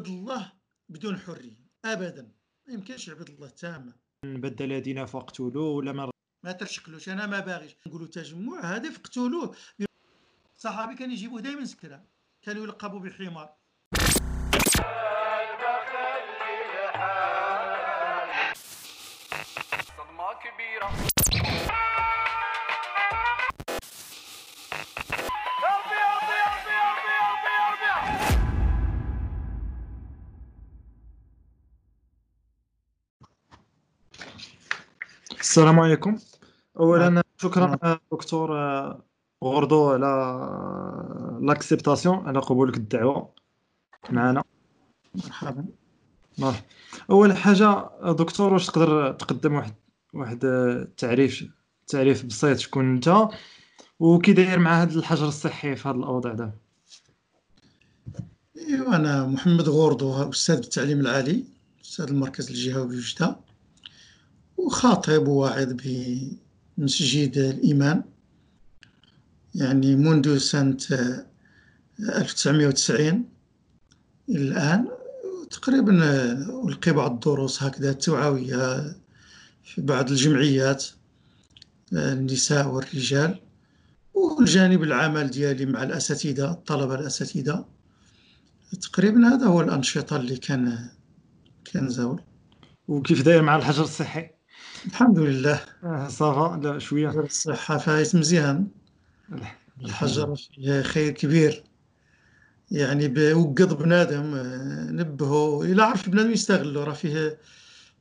الله بدون حرية ابدا. ما يمكنش يعبد الله تامه بدل دينا فاقتلوه ولا ما ما ترشكلوش أنا ما باغيش. نقولوا تجمع هدف قتلوه صحابي كان يجيبوه دائما سكرة. كانوا يلقبوا بحمار. صدمة كبيرة. السلام عليكم. اولا شكرا دكتور آه، غوردو على l'acceptation على قبولك الدعوة. معنا. مرحبا. مرحبا أول حاجة دكتور واش تقدر تقدم واحد واحد التعريف تعريف بسيط شكون أنت وكي داير مع هذا الحجر الصحي في هذا الأوضاع دابا ايوا أنا محمد غوردو أستاذ بالتعليم العالي أستاذ المركز الجهوي بوجده وخاطب وواعظ بمسجد الإيمان. يعني منذ سنة آه، 1990 إلى الآن تقريبا ألقي بعض الدروس هكذا توعوية في بعض الجمعيات النساء والرجال والجانب العمل ديالي مع الأساتذة الطلبة الأساتذة. تقريبا هذا هو الأنشطة اللي كان كان زاول. وكيف داير مع الحجر الصحي؟ الحمد لله آه، صافا. لا شوية. الصحة فايت مزيان. الحجر فيه خير كبير. يعني بوقظ بنادم آه، نبهو إلا عرف بنادم يستغلو راه فيه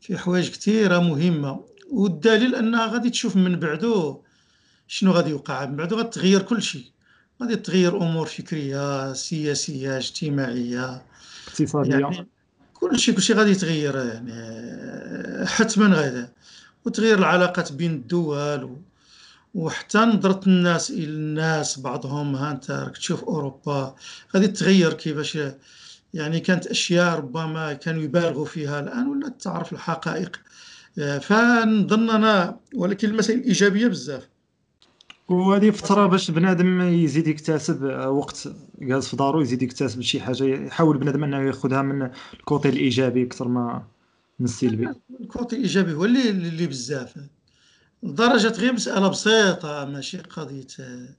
فيه حوايج كثيرة مهمة. والدليل أنها غادي تشوف من بعدو شنو غادي يوقع. من بعدو غتغير كل شيء. غادي تغير أمور فكرية سياسية اجتماعية. اقتصادية. يعني كل شيء كل شيء غادي يتغير. يعني حتما غادي. وتغير العلاقات بين الدول. وحتى نظرة الناس إلى الناس بعضهم ها أنت راك تشوف أوروبا غادي تغير كيفاش يعني كانت أشياء ربما كانوا يبالغوا فيها الآن ولا تعرف الحقائق آه، فنظن أنا ولكن المسائل إيجابية بزاف وهذه فترة باش بنادم يزيد يكتسب آه، وقت جالس في دارو يزيد يكتسب شي حاجة يحاول بنادم أنه ياخذها من الكوتي الإيجابي أكثر ما من السلبي الكوتي الإيجابي هو اللي اللي بزاف. لدرجة غير مسألة بسيطة ماشي قضية آه،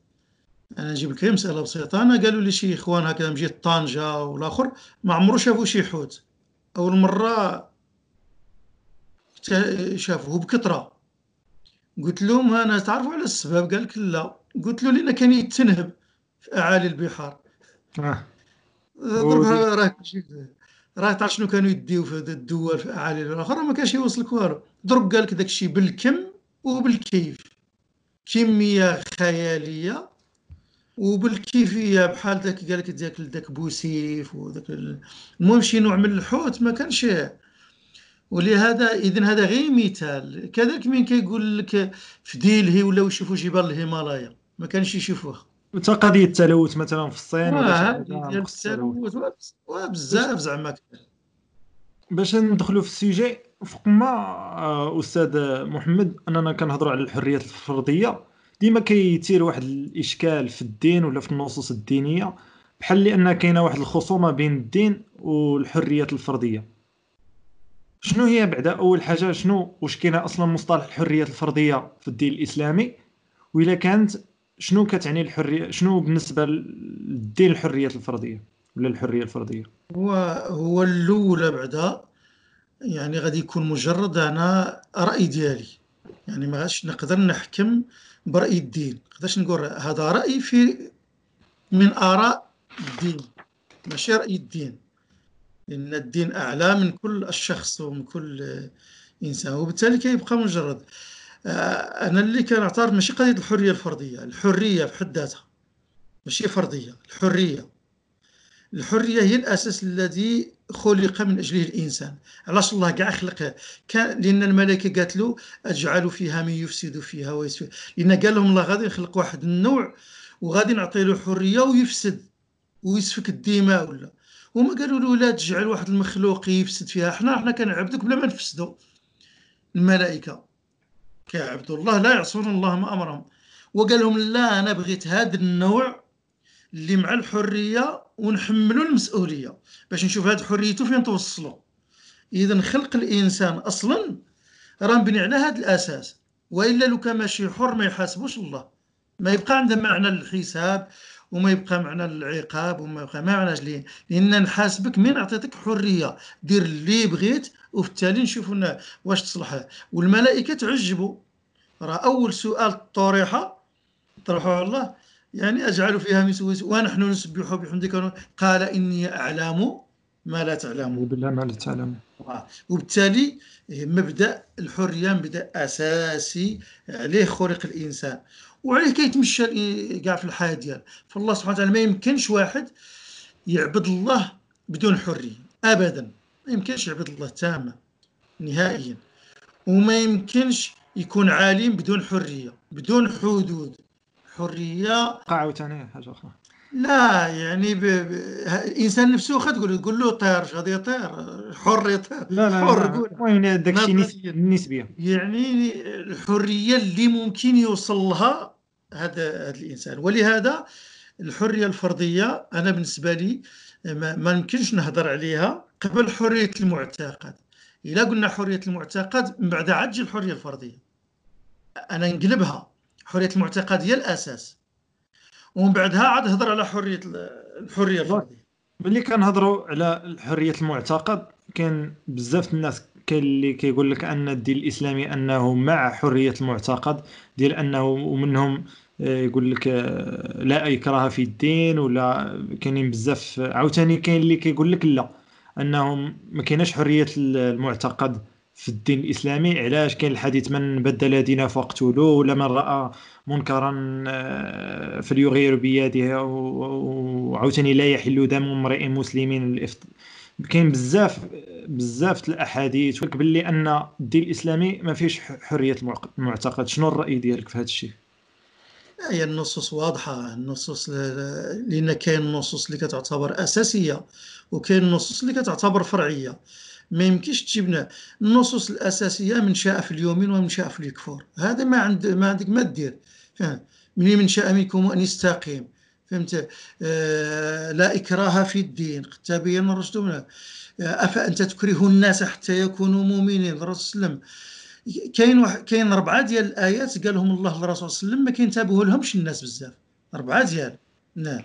أنا نجيب لك غير مسألة بسيطة. أنا قالوا لي شي إخوان هكذا من جهة طنجة والآخر ما عمرو شافوا شي حوت. أول مرة تا- شافوه بكثرة. قلت لهم أنا تعرفوا على السبب؟ قال لك لا. قلت له لأن كان يتنهب في أعالي البحار. ضربها راه راه تعرف شنو كانوا يديو في الدول في أعالي الاخرى ما كانش يوصلك والو. ضرب قال لك داك الشيء بالكم وبالكيف. كمية خيالية وبالكيفية بحال داك قال لك داك داك بوسيف وداك ال- المهم شي نوع من الحوت ما كانش. ولهذا اذا هذا غير مثال. كذلك من كيقول لك في ديلهي ولاو يشوفوا جبال الهيمالايا. ما كانش يشوفوها. حتى قضيه التلوث مثلا في الصين نقص التلوث. وبزاف زعما باش ندخلوا في السيجي فوق ما آه، أستاذ محمد أننا كنهضروا على الحريات الفردية. ديما كيثير واحد الإشكال في الدين ولا في النصوص الدينية بحال لأن كاينة واحد الخصومة بين الدين والحريات الفردية. شنو هي بعدا أول حاجة شنو واش كاينة أصلا مصطلح الحريات الفردية في الدين الإسلامي؟ واذا كانت شنو كتعني الحرية؟ شنو بالنسبة للدين الحريات الفرديه ولا الحرية الفرديه هو هو الاولى بعدا يعني غادي يكون مجرد أنا رأي ديالي. يعني ما نقدر نحكم برأي الدين. نقدرش نقول هذا رأي في من آراء الدين ماشي رأي الدين. لأن الدين أعلى من كل الشخص ومن كل إنسان وبالتالي كيبقى مجرد. أنا اللي كنعترض ماشي قضية الحرية الفردية. الحرية في حد ذاتها. ماشي فردية. الحرية. الحرية هي الأساس الذي خلق من أجله الإنسان. علاش الله كاع خلق كان لأن الملائكة قالت له اجعل فيها من يفسد فيها ويسفك. لأن قال لهم الله غادي نخلق واحد النوع وغادي نعطي له حرية ويفسد ويسفك الدماء ولا. هما قالوا له لا تجعل واحد المخلوق يفسد فيها. حنا حنا كنعبدك بلا ما نفسدوا الملائكة. كيعبدوا الله لا يعصون الله ما أمرهم. وقال لهم لا أنا بغيت هذا النوع اللي مع الحرية ونحملوا المسؤولية باش نشوف هذه حريته فين توصلوا. اذا خلق الإنسان أصلا راه مبني على هذا الأساس. وإلا لو كان ماشي حر ما يحاسبوش الله. ما يبقى عنده معنى الحساب وما يبقى معنى العقاب وما يبقى معناش ليه لأن نحاسبك من عطيتك حرية. دير اللي بغيت وفي التالي نشوفوا واش تصلح. والملائكة تعجبوا راه أول سؤال طرح طرحه على الله يعني اجعل فيها من سويس ونحن نسبح بحمدك. قال إني أعلم ما لا تعلمون. بالله ما لا تعلمون. وبالتالي مبدأ الحرية مبدأ أساسي عليه خلق الإنسان. وعليه كيتمشى كاع في الحياة ديالو فالله سبحانه وتعالى ما يمكنش واحد يعبد الله بدون حرية. ابدا. ما يمكنش يعبد الله تاما نهائيا. وما يمكنش يكون عالم بدون حرية بدون حدود. حرية عاوتاني حاجة أخرى. لا يعني ب... ب... الانسان نفسه تقول تقول له طير اش غادي يطير. حر يطير. لا لا حر المهم داك الشيء ما نس- نسبية. يعني الحرية اللي ممكن يوصل لها هذا هذا الإنسان. ولهذا الحرية الفرديه أنا بالنسبة لي ما, ما يمكنش نهضر عليها. قبل حرية المعتقد. إلا قلنا حرية المعتقد من بعد عاد تجي الحرية الفردية. أنا نقلبها. حرية المعتقد هي الأساس. ومن بعدها عاد هضر على حرية الحرية الفردية. ملي كنهضروا على حرية المعتقد كاين بزاف الناس كاين اللي كيقول لك أن الدين الإسلامي أنه مع حرية المعتقد ديال أنه ومنهم آه، يقول لك آه، لا إكراه في الدين ولا كاينين بزاف عاوتاني كاين اللي كيقول لك لا. أنهم ما كايناش حرية المعتقد في الدين الإسلامي. علاش؟ كاين الحديث من بدل دينه فاقتلوه ولا من رأى منكرا آه، فليغير بيده وعاوتاني لا يحل دم امرئ مسلم كاين بزاف بزاف الأحاديث. ولك باللي أن الدين الإسلامي ما فيش حرية المعتقد. شنو الرأي ديالك في هذا الشيء؟ هي النصوص واضحة. النصوص ل- ل- لأن كاين النصوص اللي كتعتبر أساسية وكاين النصوص اللي كتعتبر فرعية. ما يمكنش تجيبنا النصوص الأساسية من شاء في اليومين ومن شاء في الكفور. هذا ما عند ما عندك ما دير من من شاء منكم أن يستقيم. فهمت؟ آه لا إكراه في الدين. قد تبين الرشد من آه، أفأنت تكره الناس حتى يكونوا مؤمنين؟ الرسول صلى الله عليه وسلم. كاين واحد كاين ربعه ديال الآيات قالهم الله للرسول صلى الله عليه وسلم ما كينتبهوا لهمش الناس بزاف. ربعه ديال. نعم.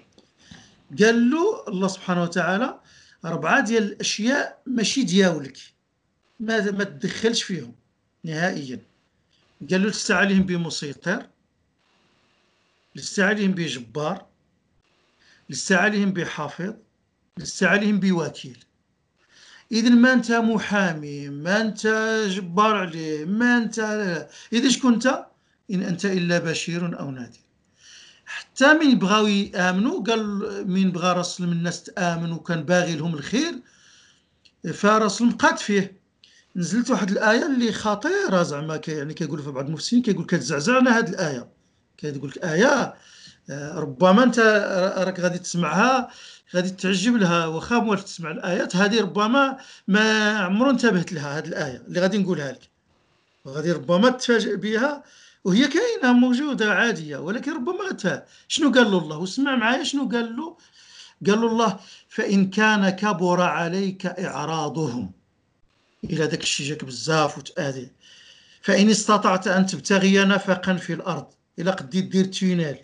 قال له الله سبحانه وتعالى ربعة ديال الأشياء ماشي دياولك ما ما تدخلش فيهم نهائيا. قال له لست عليهم بمسيطر لست عليهم بجبار لست عليهم بحافظ لست عليهم بوكيل. اذا ما أنت محامي ما أنت جبار عليه ما أنت إذا شكون أنت؟ إن أنت إلا بشير أو نذير. حتى من بغاو يامنوا قال من بغى رسول من الناس تامن وكان باغي لهم الخير. فرسول بقات فيه. نزلت واحد الآية اللي خطيره زعما يعني كيقولوا في بعض المفسرين كيقول كتزعزعنا هذه الآية. كتقول لك آية آه، ربما انت راك غادي تسمعها غادي تعجب لها واخا موالف تسمع الآيات هذه ربما ما عمرو انتبهت لها هذه الآية اللي غادي نقولها لك. غادي ربما تفاجئ بها وهي كاينة موجودة عادية ولكن ربما غتفهم شنو قال له الله؟ وسمع معايا شنو قال له قال له الله فإن كان كبر عليك إعراضهم. إلى داك الشيء جاك بزاف وتأذي. فإن استطعت أن تبتغي نفقا في الأرض إلى قديت دير tunnel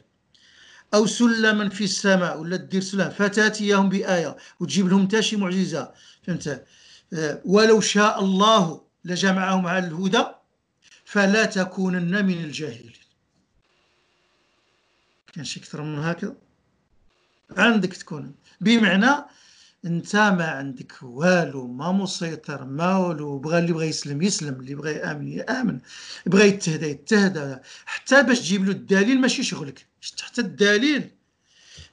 أو سلما في السماء ولا دير سلام فتاتيهم بآية وتجيب لهم حتى شي معجزة. فهمت؟ آه، ولو شاء الله لجمعهم على الهدى فلا تكونن من الجاهلين. كان شي أكثر من هكذا؟ عندك تكون. بمعنى انت ما عندك والو ما مسيطر ما والو بغى اللي بغى يسلم يسلم اللي بغى يآمن يآمن. بغى يتهدى يتهدى. حتى باش تجيب له الدليل ماشي شغلك. حتى الدليل.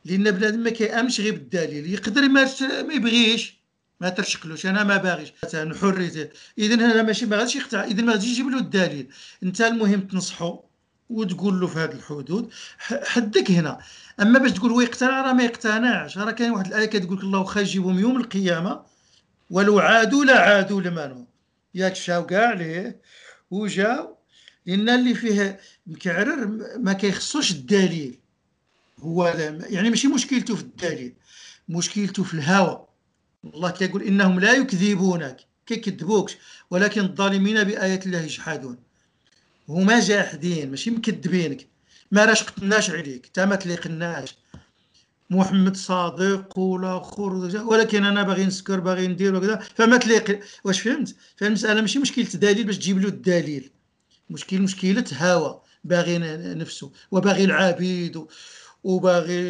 لأن بنادم ما كيآمنش غير بالدليل. يقدر ما ما يبغيش. ما ترشكلوش أنا ما باغيش. مثلا حريتي اذا أنا ماشي ما غاديش يقطع. اذا ما غاديش يجيب له الدليل. أنت المهم تنصحو وتقول له في هذه الحدود. حدك هنا. أما باش تقول هو يقتنع راه ما يقتنعش. راه كاين واحد الآية كتقول الله واخا يجيبهم يوم القيامة. ولو عادوا لا عادوا ياك مشاو كاع ليه. وجاو. لأن اللي فيه مكعرر ما كيخصوش الدليل. هو يعني ماشي مشكلته في الدليل. مشكلته في الهوى. الله كيقول إنهم لا يكذبونك. كيكذبوكش ولكن الظالمين بايات الله يجحدون. هما جاحدين ماشي مكذبينك. ما راش قتلناش عليك. تا ما تليقناش محمد صادق والاخر ولكن أنا باغي نسكر باغي ندير وكذا. فما تليق واش فهمت؟ فالمساله ماشي مشكلة دليل باش تجيب له الدليل. مشكل مشكلة هوى باغي نفسه. وباغي العبيد وباغي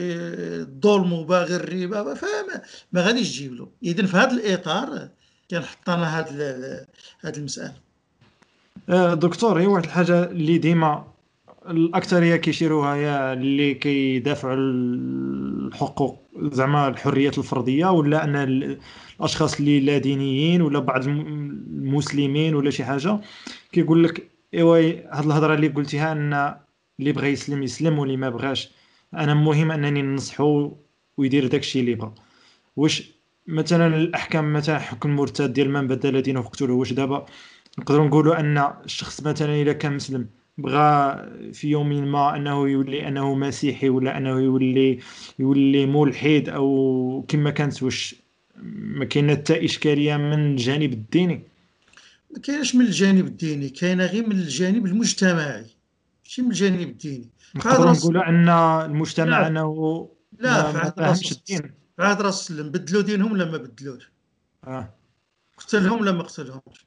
الظلم وباغي الربا فما ما غاديش تجيب له. اذا في هذا الإطار كان حطينا هذه ال- هذه المسألة. آه، دكتور هي واحد الحاجة اللي ديما الأكثرية كيشيروها يا اللي كيدافعوا الحقوق زعما الحريات الفردية ولا أن ال- الأشخاص اللي لا دينيين ولا بعض الم- المسلمين ولا شي حاجة. كيقول لك إيوا هاد الهضرة اللي قلتيها أن اللي بغى يسلم يسلم واللي ما بغاش أنا مهم أنني ننصحو ويدير داكشي اللي بغا. واش مثلا الأحكام مثلا حكم المرتد ديال من بدل دينه فاقتلوه واش دابا نقدروا نقولوا أن الشخص مثلا اذا كان مسلم بغى في يوم ما أنه يولي أنه مسيحي ولا أنه يولي يولي ملحد أو كما كانت واش ما كاينة حتى إشكالية من الجانب الديني؟ ما كاينش من الجانب الديني كاينة غير من الجانب المجتمعي. ماشي من الجانب الديني. نقدروا نقولوا أن المجتمع لا. انه لا في عهد الرسول في عهد الرسول بدلوا دينهم ولا ما بدلوش؟ آه. قتلهم ولا ما قتلهمش؟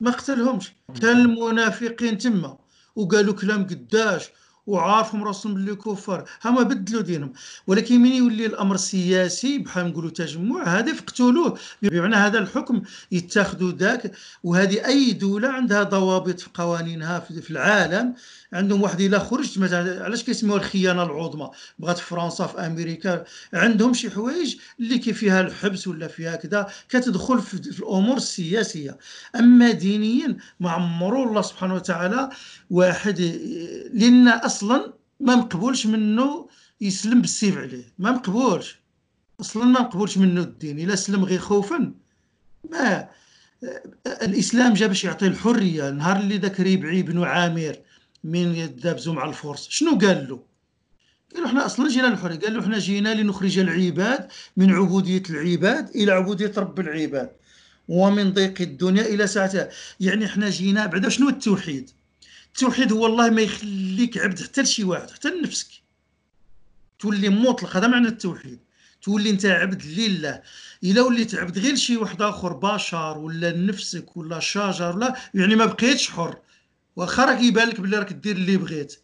ما قتلهمش. كان المنافقين تما وقالوا كلام قداش وعارفهم راسهم باللي كفار. هما بدلوا دينهم. ولكن من يولي الأمر سياسي بحال نقولوا تجمع هذا يقتلوه بمعنى هذا الحكم يتاخذوا ذاك. وهذه أي دولة عندها ضوابط في قوانينها في العالم. عندهم واحد إلا خرجت مثلا علاش كيسموها الخيانة العظمى؟ بغات فرنسا في أمريكا. عندهم شي حوايج اللي كي فيها الحبس ولا فيها كذا كتدخل في في الأمور السياسية. أما دينيا ما عمرو الله سبحانه وتعالى واحد لأن أصلا ما مقبولش منه يسلم بالسيف عليه. ما مقبولش. أصلا ما مقبولش منه الدين. إلا سلم غير خوفا. ما الإسلام جا باش يعطي الحرية. النهار اللي ذاك ربعي بن عامر من يدابزوا مع الفرس. شنو قال له؟ قال له إحنا أصلا جينا للحرية. قال له إحنا جينا لنخرج العباد من عبودية العباد إلى عبودية رب العباد. ومن ضيق الدنيا إلى سعتها يعني إحنا جينا بعدا شنو التوحيد؟ التوحيد هو الله ما يخليك عبد حتى لشي واحد حتى لنفسك. تولي مطلق هذا معنى التوحيد. تولي انت عبد لله. إلا وليت عبد غير شي واحد آخر بشر ولا نفسك ولا شجر ولا يعني ما بقيتش حر. واخا راك يبان لك بلي راك دير اللي بغيت.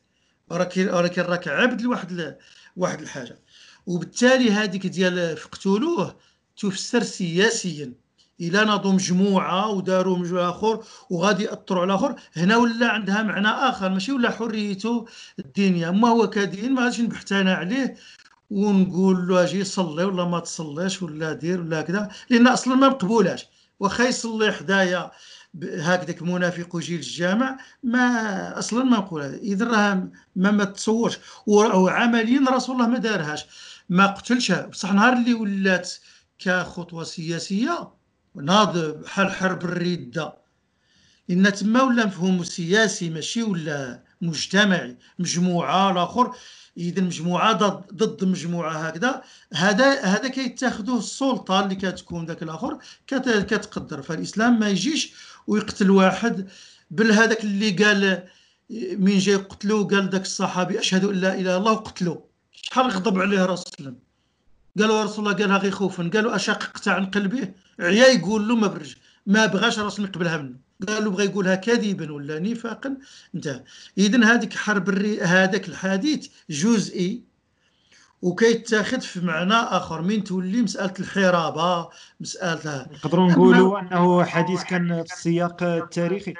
راك ولكن راك عبد لواحد واحد الحاجة. وبالتالي هذيك ديال فقتلوه تفسر سياسيا. إلى ناضوا مجموعة وداروا مجموعة آخر وغادي يأثروا على آخر. هنا ولا عندها معنى آخر ماشي ولا حريته الدينيه أما هو كدين ما غاديش نبحث أنا عليه ونقول له أجي صلي ولا ما تصليش ولا دير ولا كذا لأن أصلا ما مقبولاش. واخا يصلي حدايا هكذاك منافق ويجي للجامع ما أصلا ما مقبوله اذا راه ما ما تصورش. وعمليا رسول الله ما دارهاش. ما قتلشها بصح نهار اللي ولات كخطوة سياسية ناض بحال حرب الردة. لأن تما ولا مفهوم سياسي ماشي ولا مجتمعي مجموعة الآخر اذا مجموعة ضد ضد مجموعة هكذا. هذا هذا كيتاخذوه السلطة اللي كتكون ذاك الآخر كت- كتقدر. فالإسلام ما يجيش ويقتل واحد بل هذاك اللي قال من جاي قتلوه قال ذاك الصحابي أشهد أن لا إله إلا الله وقتلوه شحال غضب عليه رسول الله قالوا يا رسول الله قالها غير خوفا قالوا اشققت عن قلبه. عيا يقول له ما برج ما بغاش الله يقبلها منه. قالوا بغى يقولها كذبا ولا نفاقا. انتهى. اذا هذيك حرب الري... هذاك الحديث جزئي. وكيتاخذ في معنى آخر. من تولي مسألة الحرابة مسألة نقدروا نقولوا أنه حديث كان في السياق التاريخي.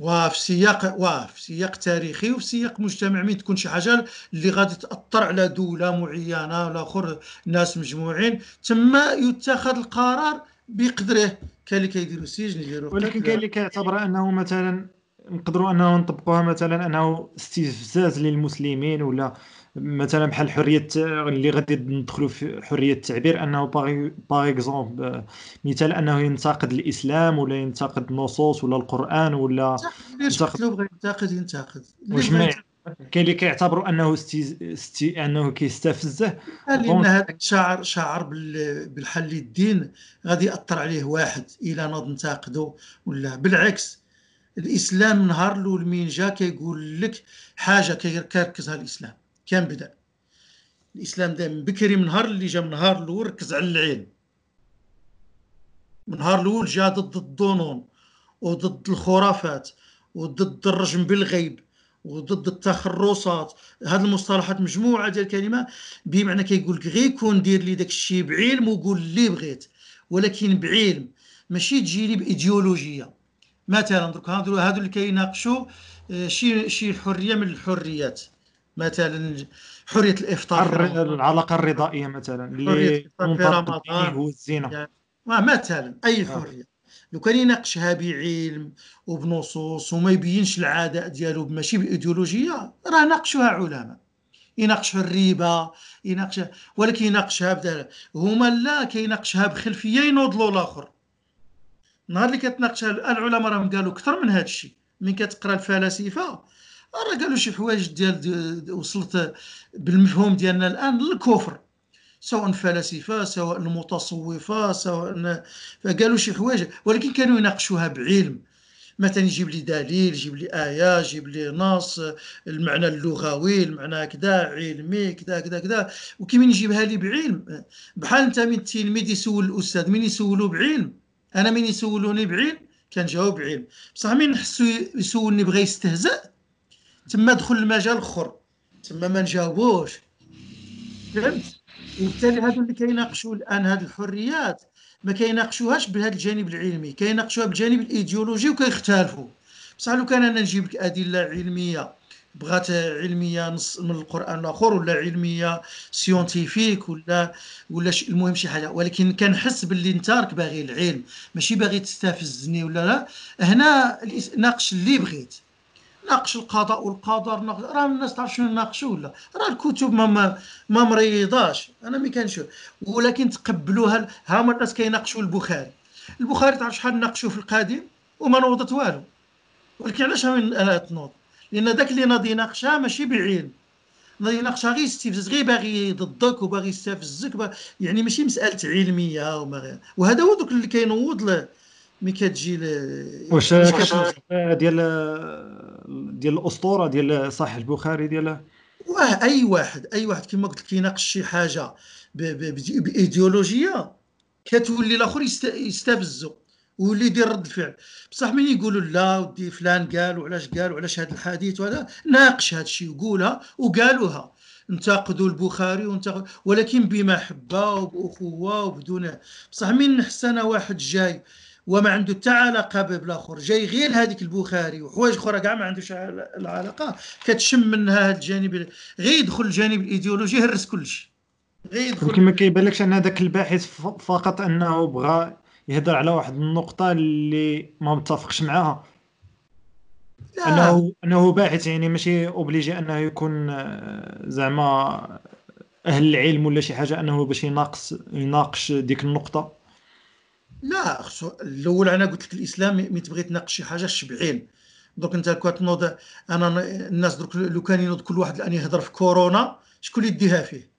وفي سياق وفي سياق تاريخي وفي سياق مجتمع من تكون شي حاجة اللي غادي تأثر على دولة معينة ولا آخر ناس مجموعين تما يتخذ القرار بقدره كاين اللي كيديروا سجن يديروا ولكن. كاين اللي كيعتبر أنه مثلا نقدروا أنه نطبقوها مثلا أنه استفزاز للمسلمين ولا مثلا بحال حرية اللي غادي ندخلوا في حرية التعبير أنه par exemple مثال أنه ينتقد الإسلام ولا ينتقد النصوص ولا القرآن ولا ينتقد. قتلوا بغى ينتقد ينتقد واش ما كاين اللي كيعتبروا أنه استي... استي... أنه كيستفزه. لأن هذا الشاعر شعر بال- بالحل الدين غادي يأثر عليه واحد إلى ناض نتاقده ولا بالعكس الإسلام نهار الأول من جا كيقول لك حاجة كي- كيركزها الإسلام. كان بدأ. الإسلام دا من بكري من نهار اللي جا من نهار الأول ركز على العلم من نهار الأول جا ضد الظنون وضد الخرافات وضد الرجم بالغيب وضد التخرصات. هذه المصطلحات مجموعة ديال الكلمات بمعنى كيقول لك غير كون دير لي داك الشيء بعلم وقول اللي بغيت. ولكن بعلم ماشي تجي لي بإيديولوجية. مثلا درك هادو هادو اللي كيناقشوا آه، شي شي حرية من الحريات. مثلا حرية الإفطار. العلاقة الرضائية مثلا اللي. الديني هو الزنا يعني مثلا أي آه. حرية لو كان يناقشها بعلم وبنصوص وما يبينش العداء ديالو ماشي بالايديولوجيه راه ناقشوها علماء يناقشوا الربا يناقشها ولكن يناقشها هما لا كيناقشها بخلفية ينوضلوا الآخر نهار اللي كتناقشها العلماء راهم قالوا أكثر من هذا الشيء من كتقرأ الفلاسفة راه قالوا شي حوايج ديال وصلت بالمفهوم ديالنا الآن للكفر سواء الفلاسفه سواء المتصوفة سواء فقالوا شي حوايج ولكن كانوا يناقشوها بعلم. مثلا يجيب لي دليل يجيب لي آية يجيب لي نص المعنى اللغوي المعنى كذا علمي كذا كذا كذا. وكيمين يجيبها لي بعلم بحال انت من التلميذ يسول الأستاذ من يسولو بعلم؟ أنا من يسولوني بعلم؟ كنجاوب بعلم بصح من نحسو يسولني بغى يستهزأ؟ تما دخل المجال اخر. تما ما نجاوبوش. فهمت؟ وبالتالي هادو اللي كيناقشوا الآن هاد الحريات ما كيناقشوهاش بهذا الجانب العلمي كيناقشوها بالجانب الإيديولوجي وكيختلفوا. بصح لو كان أنا نجيب لك أدلة علمية بغات علمية نص من القرآن الآخر ولا علمية scientifique ولا ولا المهم شي حاجة. ولكن كنحس باللي انت راك باغي العلم. ماشي باغي تستفزني ولا لا. هنا ناقش اللي بغيت. ناقش القضاء والقدر ناقش راه الناس تعرف شنو ناقشوا ولا؟ راه الكتب ما ما, مريضاش. أنا mais كنشوف. ولكن تقبلوها ها هما الناس كيناقشوا البخاري. البخاري تعرف شحال ناقشوا في القديم؟ وما نوضت والو. ولكن علاش أنا تنوض؟ لأن داك اللي ناضي يناقشها ماشي بعلم ناضي يناقشها غير استفزاز غير باغي ضدك وباغي يستفزك يعني ماشي مسألة علمية وما غير. وهذا هو دوك اللي كينوض ملي كتجي واش ملي. ديال ديال الأسطورة ديال صحيح البخاري ديال؟ واه أي واحد أي واحد كما قلت لك يناقش شي حاجة بإيديولوجية كتولي الآخر يست- يستفزو ويولي يدير رد الفعل. بصح من يقولوا لا ودي فلان قال وعلاش قال وعلاش هذا الحديث وهذا ناقش هذا الشيء وقولها وقالوها. انتقدوا البخاري وانتقدوا ولكن بمحبه وباخوه وبدون. بصح من نحس أنا واحد جاي وما عنده حتى علاقة بالاخر جاي غير هذيك البخاري وحوايج أخرى كاع ما عندوش عل- العلاقة. كتشم منها هذا الجانب ال- غير يدخل الجانب الإيديولوجي يهرس كلشي غير يدخل يمكن ما كيبانلكش أن هذاك الباحث فقط أنه بغى يهضر على واحد النقطة اللي ما متفقش معاها. لا. أنه أنه باحث يعني ماشي obligé أنه يكون آه، زعما أهل العلم ولا شي حاجة أنه باش يناقش يناقش ديك النقطة. لا خصو الأول أنا قلت لك الإسلام ملي تبغي تناقش شي حاجة شي بعلم donc انت كتنوض أنا الناس درك لو كان ينوض كل واحد الان يهضر في كورونا شكون اللي يديها فيه؟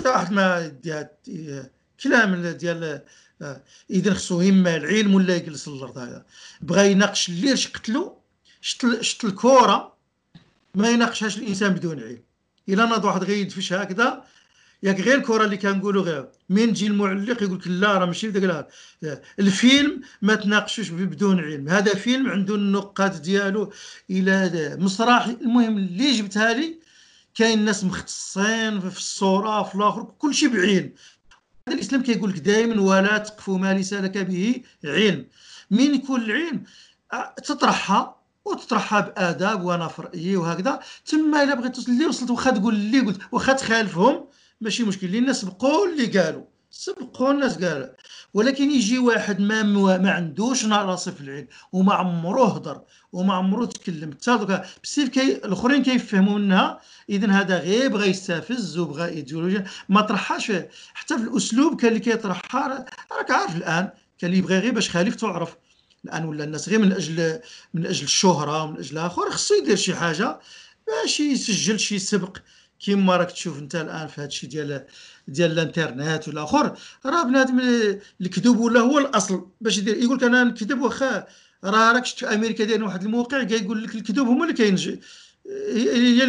حتى واحد ما يديها ي- كلام ديال آه، اذا خصو اما العلم ولا يجلس الأرض هذا. بغى يناقش اللي اش قتلو شت شت الكورة ما يناقشهاش الإنسان بدون علم. إلا ناض واحد غير يدفش هكذا ياك غير الكرة اللي كنقولوا غير. من تجي المعلق يقول لك لا راه ماشي داك. الفيلم ما تناقشوش بدون علم. هذا فيلم عنده النقاط ديالو إلى مسرح المهم اللي جبتها لي كاين ناس مختصين في الصورة في الآخر كل شيء بعلم. هذا الإسلام كيقول لك دائما ولا تقف ما ليس لك به علم. من يكون العلم تطرحها وتطرحها بآداب وأنا في رايي وهكذا. تما إلا بغيت توصل اللي وصلت واخا تقول اللي قلت واخا تخالفهم ماشي مشكل لأن سبقوا اللي قالوا سبقوا الناس قالوا. ولكن يجي واحد ما ما عندوش ناقص في العلم وما عمره هضر وما عمره تكلم. حتى دوكا بسيف كي الأخرين كيفهموا منها اذا هذا غير بغى يستفز وبغى إيديولوجيا. ما طرحهاش. حتى في الأسلوب كان اللي كيطرحها راك عارف الآن كان اللي يبغي غير باش خليف تعرف. الآن ولا الناس غير من أجل من أجل الشهرة ومن أجل آخر خصو يدير شي حاجة باش يسجل شي سبق. كيما راك تشوف انت الان في هذا الشيء ديال ديال الانترنت والاخر راه بنادم الكذوب ولا هو الاصل باش يدير يقول لك أنا نكذب واخا راه راك شفت في أمريكا دايرين واحد الموقع يقول لك الكذوب هما اللي كاين هي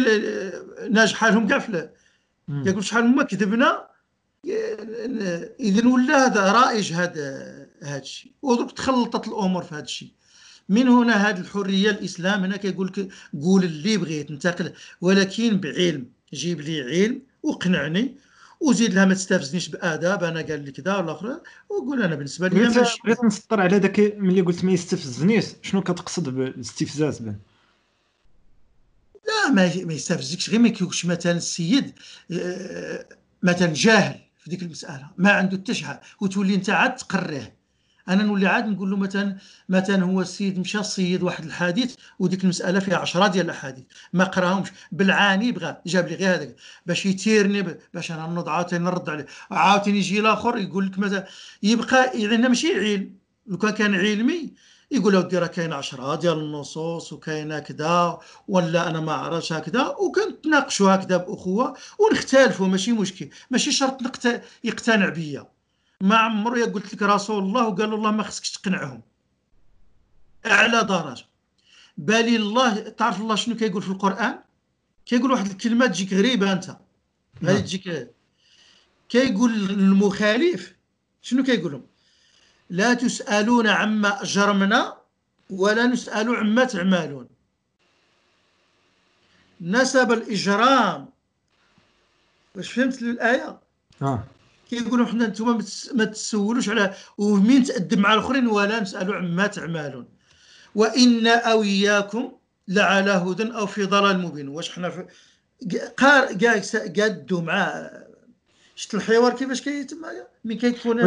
ناجحه لهم كاع في مم. يقول شحال ما كذبنا اذا ولا هذا رائج هذا هذا الشيء ودروك تخلطت الأمور في هذا الشيء من هنا هذه الحرية الإسلام هنا كيقول لك قول اللي بغيت انتقل ولكن بعلم. جيب لي علم وقنعني وزيد لها ما تستفزنيش بآداب. أنا قال لي كذا ولا اخر وقول أنا بالنسبة لي بغيت نسطر على داك ملي قلت ما يستفزنيش شنو كتقصد بالاستفزاز بان؟ لا ما ما يستفزكش غير ما يكونش مثلا السيد آه، مثلا جاهل في ديك المسألة ما عنده حتى شي حاجة وتولي أنت عاد تقريه. أنا نولي عاد نقول له مثلا مثلا هو السيد مشى صيد واحد الحديث وديك المسألة فيها عشرة ديال الأحاديث. ما قراهمش. بالعاني بغى جاب لي غير هذاك. باش يتيرني باش أنا نوض عاوتاني نرد عليه. عاوتاني يجي الآخر يقول لك مثلا يبقى يعني ماشي علم لو كان كان علمي يقول له راه كاين عشرة ديال النصوص وكاينه كذا ولا أنا ما عرفتش هكذا وكنتناقشوا هكذا بأخوة ونختلفوا. ماشي مشكل. ماشي شرط. يقتنع بيا. ما عمرو قلت لك رسول الله وقال له الله ما خصكش تقنعهم. أعلى درجة. بالي الله تعرف الله شنو كيقول في القرآن؟ كيقول واحد الكلمة تجيك غريبة أنت. غادي نعم. تجيك كيقول المخالف. شنو كيقول لهم لا تسألون عما أجرمنا ولا نسأل عما تعملون. نسب الإجرام. واش فهمت الآية؟ آه. كيقولوا حنا نتوما ما تس- ما تسولوش على ومين تأدب مع الآخرين ولا نسألوا عما تعملون وأنا أو إياكم لعلى هدى أو في ضلال مبين واش حنا في قار قادوا مع شفت الحوار كيفاش كيتم مين كيكون.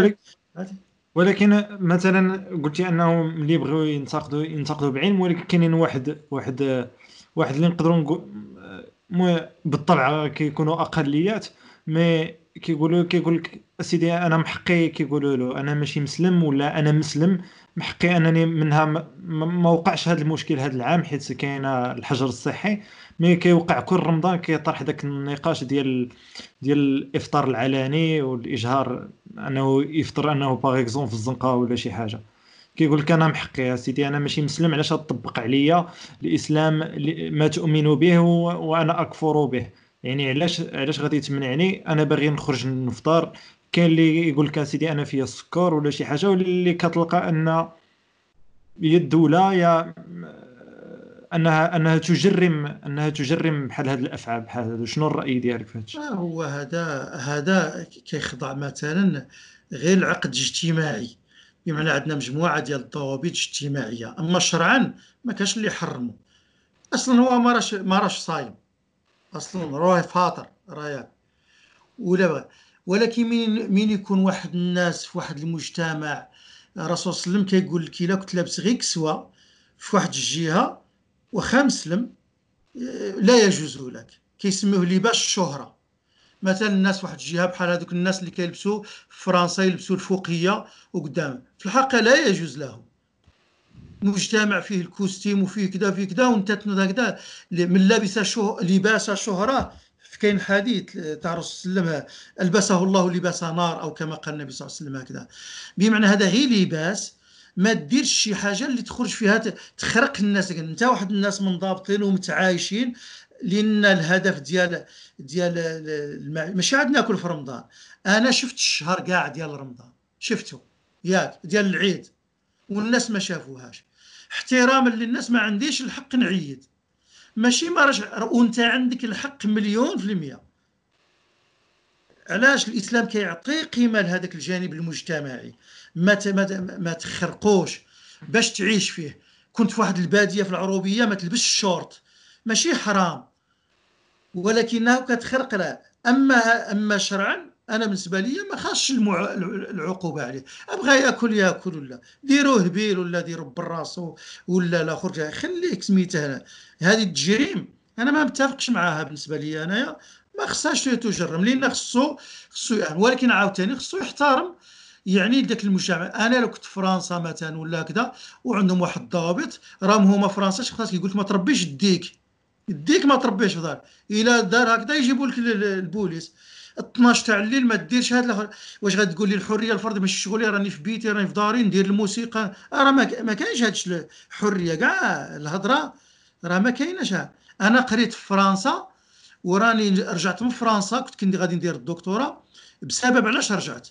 ولكن مثلا قلتي أنهم اللي يبغيو ينتقدوا ينتقدوا بعلم ولكن كاينين واحد واحد واحد اللي نقدروا نقول بالطبع كيكونوا أقليات مي كيقولوا كيقول لك أسيدي أنا محقي كيقولوا له. أنا ماشي مسلم ولا أنا مسلم محقي أنني منها ما, وقعش هذا المشكل هذا العام حيت كاين الحجر الصحي. mais كيوقع كل رمضان كيطرح داك النقاش ديال ديال الإفطار العلني والإجهار أنه يفطر أنه par exemple في الزنقة ولا شي حاجة. كيقول لك أنا محقي سيدي أنا ماشي مسلم علاش تطبق عليا؟ الإسلام ما تؤمن به وأنا أكفر به. يعني علاش علاش غادي تمنعني أنا باغي نخرج نفطر. كاين اللي يقول لك سيدي أنا فيا السكر ولا شي حاجة واللي كتلقى أن هي الدولة يا انها أنها تجرم أنها تجرم بحال هذه الافعال بحال هذا شنو الرأي ديالك في هذا ما هو هذا هذا كيخضع مثلا غير العقد الاجتماعي. بمعنى عندنا مجموعة ديال الضوابط اجتماعيه أما شرعا ما كاش اللي يحرمه أصلا هو ما راش ما راش صايم. أصلا راه فاطر راه. ولا بغى. ولكن من من يكون واحد الناس في واحد المجتمع الرسول صلى الله عليه وسلم كيقول لك إلا كنت لابس غير كسوة في واحد الجهة واخا مسلم آه، لا يجوز لك. كيسميوه لباس الشهرة. مثلا الناس واحد الجهة بحال هذوك الناس اللي كيلبسوا في فرنسا يلبسوا الفوقية وقدام. في الحقيقة لا يجوز لهم. مجتمع فيه الكوستيم وفيه كذا فيه كذا وانت هكذا. من لبس شه... لباس شهرة كاين حديث تاع الرسول صلى الله عليه وسلم ألبسه الله لباس نار أو كما قال النبي صلى الله عليه وسلم هكذا. بمعنى هذا غير لباس ما ديرش شي حاجة اللي تخرج فيها تخرق الناس. انت واحد الناس منضبطين ومتعايشين لأن الهدف ديال ديال. ماشي عاد ناكل في رمضان. أنا شفت الشهر كاع ديال رمضان. شفته ياك ديال العيد. والناس ما شافوهاش. احتراما للناس ما عنديش الحق نعيد. ماشي ما رجع وانت عندك الحق مليون في المية. علاش الإسلام كيعطي قيمة لهذاك الجانب المجتمعي؟ ما ما تخرقوش باش تعيش فيه. كنت في واحد البادية في العروبية ما تلبسش الشورت ماشي حرام. ولكنه كتخرق لا. أما أما شرعا أنا بالنسبة لي ما خاصش المع... العقوبة عليه. أبغى يأكل يأكل ولا ديروه هبيل ولا ديروا بالراس ولا الآخر خليك سميته هذه التجريم أنا ما متفقش معاها بالنسبة لي انايا ما خصهاش تجرم. لأن خصو خصو ولكن عاوتاني خصو يحترم. يعني ذاك المجتمع. أنا لو كنت فرنسا مثلا ولا هكذا وعندهم واحد الضوابط راهم هما فرنسا خاص يقول لك ما تربيش ديك يديك ما تربيش في دار الا دار هكذا يجيبوا لك ال- ال- البوليس 12 تاع الليل ما ديرش هذا. واش غتقول لي الحرية الفرديه ماشي شغلي راني في بيتي راني في داري ندير الموسيقى. راه ما كاينش هادشي الحريه كاع الهضرة راه ما كايناش. أنا قريت في فرنسا وراني رجعت من فرنسا كنت كنت غادي ندير الدكتوراه. بسبب علاش رجعت؟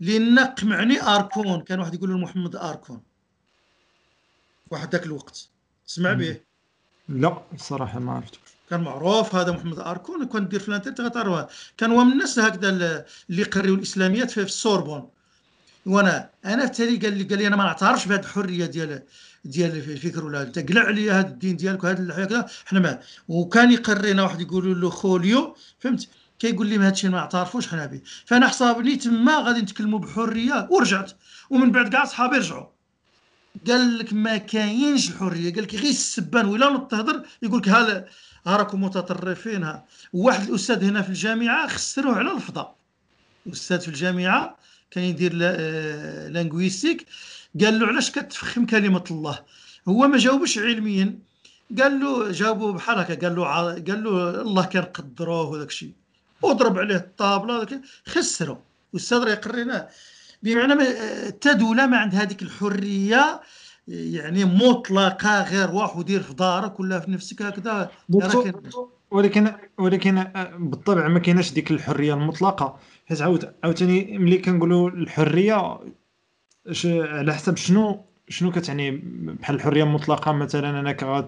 لأن قمعني أركون. كان واحد يقول له محمد أركون. واحد ذاك الوقت. سمع مم. به لا الصراحه ما عرفتش كان معروف هذا محمد أركون كنت ندير في الانترنت غتعرفه كان هو من الناس هكذا اللي يقريوا الإسلاميات في في السوربون وأنا أنا بالتالي قال لي قال لي أنا ما نعترفش بهذه الحرية ديال ديال الفكر ولا انت قلع عليا هذا الدين ديالك وهذا الحياة كذا حنا ما وكان يقرينا واحد يقولوا له خوليو فهمت؟ كيقول لي ما هادشي ما نعترفوش حنا به. فأنا حسابني تما غادي نتكلموا بحرية ورجعت. ومن بعد كاع صحابي رجعوا. قال لك ما كاينش الحريه قال لك غير السبان ولا تهضر يقول لك ها راكم متطرفين؟ ها واحد الأستاذ هنا في الجامعة خسروه على الفضاء أستاذ في الجامعة كان يدير لانغويستيك قال له علاش كتفخم كلمة الله؟ هو ما جاوبش علميا. قال له جاوبه بحال هكا قال له قال له الله كان قدروه وداك الشيء. وضرب عليه الطابلة خسروا. الاستاذ راه يقريناه بمعنى دوله ما عندها هذيك الحرية يعني مطلقة غير واحد ودير في دارك ولا في نفسك هكذا. ولكن ولكن بالطبع ما كايناش ديك الحرية المطلقة. حيت عاود عاوتاني ملي كنقولوا الحرية ش- على حسب شنو شنو كتعني بحال الحرية المطلقة؟ مثلا انك غاد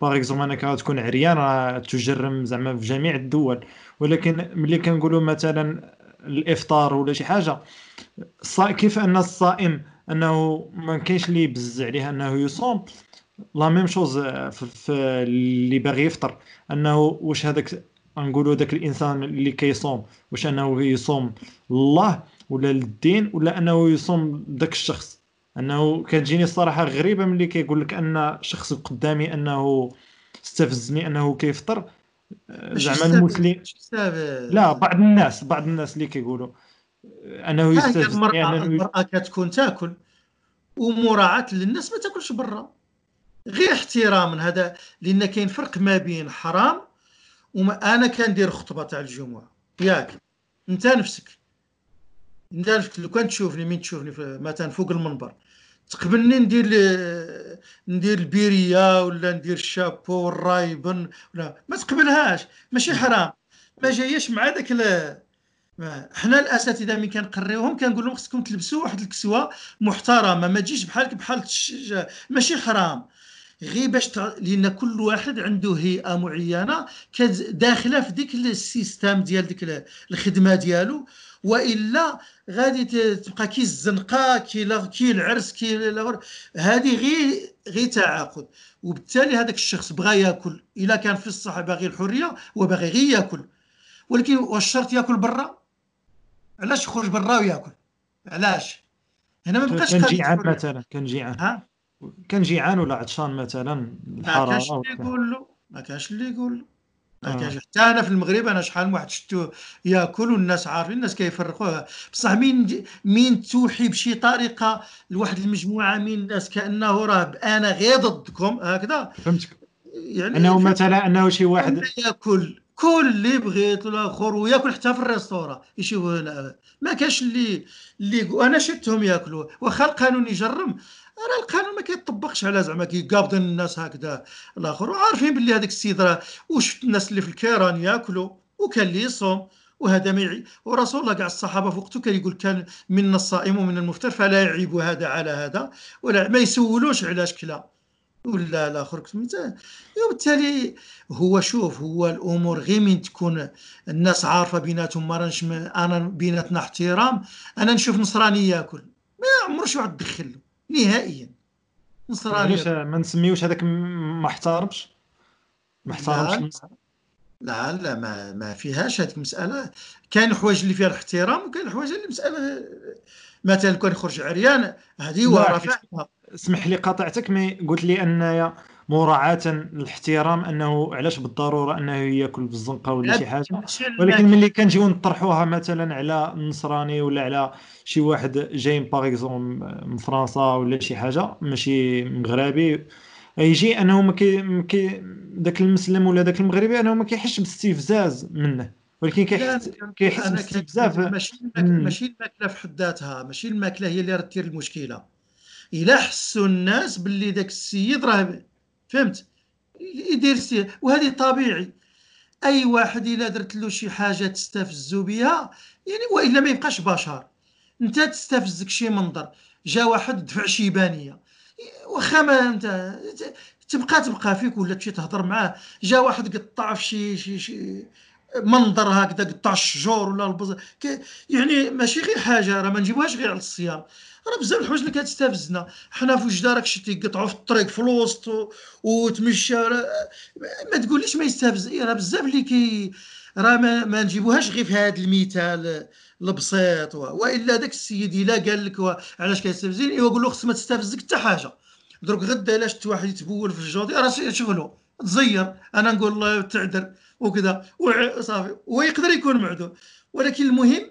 باغ اكزومبل انك غتكون عريان راه تجرم زعما في جميع الدول. ولكن ملي كنقولوا مثلا الإفطار ولا شي حاجة. كيف أن الصائم أنه ما كاينش اللي يبز عليه أنه يصوم؟ لا ميم شوز في, اللي باغي يفطر. أنه واش هذاك نقولوا ذاك الإنسان اللي كيصوم واش أنه يصوم لله ولا للدين ولا أنه يصوم ذاك الشخص؟ أنه كتجيني الصراحة غريبة ملي كيقول لك أن شخص قدامي أنه استفزني أنه كيفطر. زعما المسلم. لا بعض الناس بعض الناس اللي كيقولوا أنه يستفزني المرأة أنه المرأة كتكون تاكل ومراعاة للناس ما تاكلش برا. غير احتراما هذا لأن كاين فرق ما بين حرام وما أنا كندير خطبة تاع الجمعة. ياك أنت نفسك. أنت نفسك لو كان تشوفني من تشوفني مثلا فوق المنبر تقبلني ندير ندير البيريه ولا ندير الشابو والرايبن ولا ما تقبلهاش. ماشي حرام. ما جاياش مع داك حنا الأساتذة ملي كنقريوهم كنقول لهم خصكم تلبسوا واحد الكسوة محترمة. ما تجيش بحالك بحال ماشي حرام. غير باش. لأن كل واحد عنده هيئة معينة داخلة في ديك السيستم ديال ديك ال- الخدمة ديالو. وإلا غادي تبقى كي الزنقه كي كي العرس كي هذه غير غير تعاقد. وبالتالي هذاك الشخص بغى ياكل إلا كان في الصحة باغي الحرية هو باغي غير ياكل. ولكن واش شرط ياكل برا؟ علاش يخرج برا وياكل؟ علاش؟ هنا ما بقاش كان جيعان. مثلا كان جيعان. ها؟ كان جيعان ولا عطشان مثلا؟ ما الحرارة كانش اللي. يقول له ما كانش اللي يقول له. ما حتى أنا في المغرب أنا شحال من واحد شفتو يأكل والناس عارفين الناس كيفرقوها. بصح مين مين توحي بشي طريقة لواحد المجموعة من الناس كأنه راه أنا غير ضدكم هكذا. فهمتك. يعني أنه؟ مثلا أنه شي واحد يأكل كل اللي بغيت الآخر ويأكل حتى في الريستورا يشوف ما كاش اللي اللي أنا شفتهم ياكلوا واخا القانون يجرم راه القانون ما كيطبقش على زعما كيقابضين الناس هكذا الآخر. وعارفين باللي هذاك السيد راه وشفت الناس اللي في الكيران ياكلوا وكان اللي يصوم وهذا ما يعي ورسول الله كاع الصحابة في وقته كان يقول كان منا الصائم ومن المفطر فلا يعيب هذا على هذا ولا ما يسولوش علاش كلا. ولا الآخر وبالتالي هو شوف هو الأمور غير من تكون الناس عارفة بيناتهم ما أنا بيناتنا احترام أنا نشوف نصراني ياكل. ما عمر شي واحد دخل. نهائيا. نصراني علاش ياكل. ما نسميوش هذاك ما احترمش ما احترمش لا. لا ما ما فيهاش هذيك المسألة. كاين الحوايج اللي فيها الاحترام وكاين الحوايج اللي مسألة مثلا كان يخرج عريان هذه هو فاهمها اسمح لي قاطعتك مي قلت لي أنايا مراعاة الاحترام أنه علاش بالضرورة أنه يأكل بالزنقه ولا شي حاجة؟ ولكن ملي كنجيو نطرحوها مثلا على النصراني ولا على شي واحد جاي par exemple من فرنسا ولا شي حاجة ماشي مغربي يجي أنه ما كي ذاك المسلم ولا ذاك المغربي أنه ما كيحسش باستفزاز منه ولكن كيحس كيحس باستفزاز. ماشي. ماشي الماكلة في حد ذاتها ماشي الماكلة هي اللي راه دير المشكلة. إلا حسوا الناس باللي داك السيد راه فهمت؟ يدير سي وهذه طبيعي. أي واحد إلا درت له شي حاجة تستفزوا بها يعني وإلا ما يبقاش بشر. أنت تستفزك شي منظر جا واحد دفع شيبانيه واخا ما أنت تبقى تبقى فيك ولا تمشي تهضر معاه. جا واحد قطع في شي شي شي منظر هكذا قطع الشجور ولا البز ك- يعني ماشي غير حاجة راه ما نجيبوهاش غير على الصيام. راه بزاف الحوايج اللي كتستفزنا حنا في وجدارك شتي يقطعوا في الطريق في الوسط وتمشى ما تقوليش ما يستفز إيه، راه بزاف اللي كي راه ما, ما نجيبوهاش غير في هذا المثال البسيط. وإلا داك السيد إلا قال لك علاش كيستفزني ايوا قول له خص ما تستفزك حتى حاجة. دروك غدا الا شفت واحد يتبول في الجودي راه شغله تزير. أنا نقول الله تعذر وكذا. وع- صافي. ويقدر يكون معذور ولكن المهم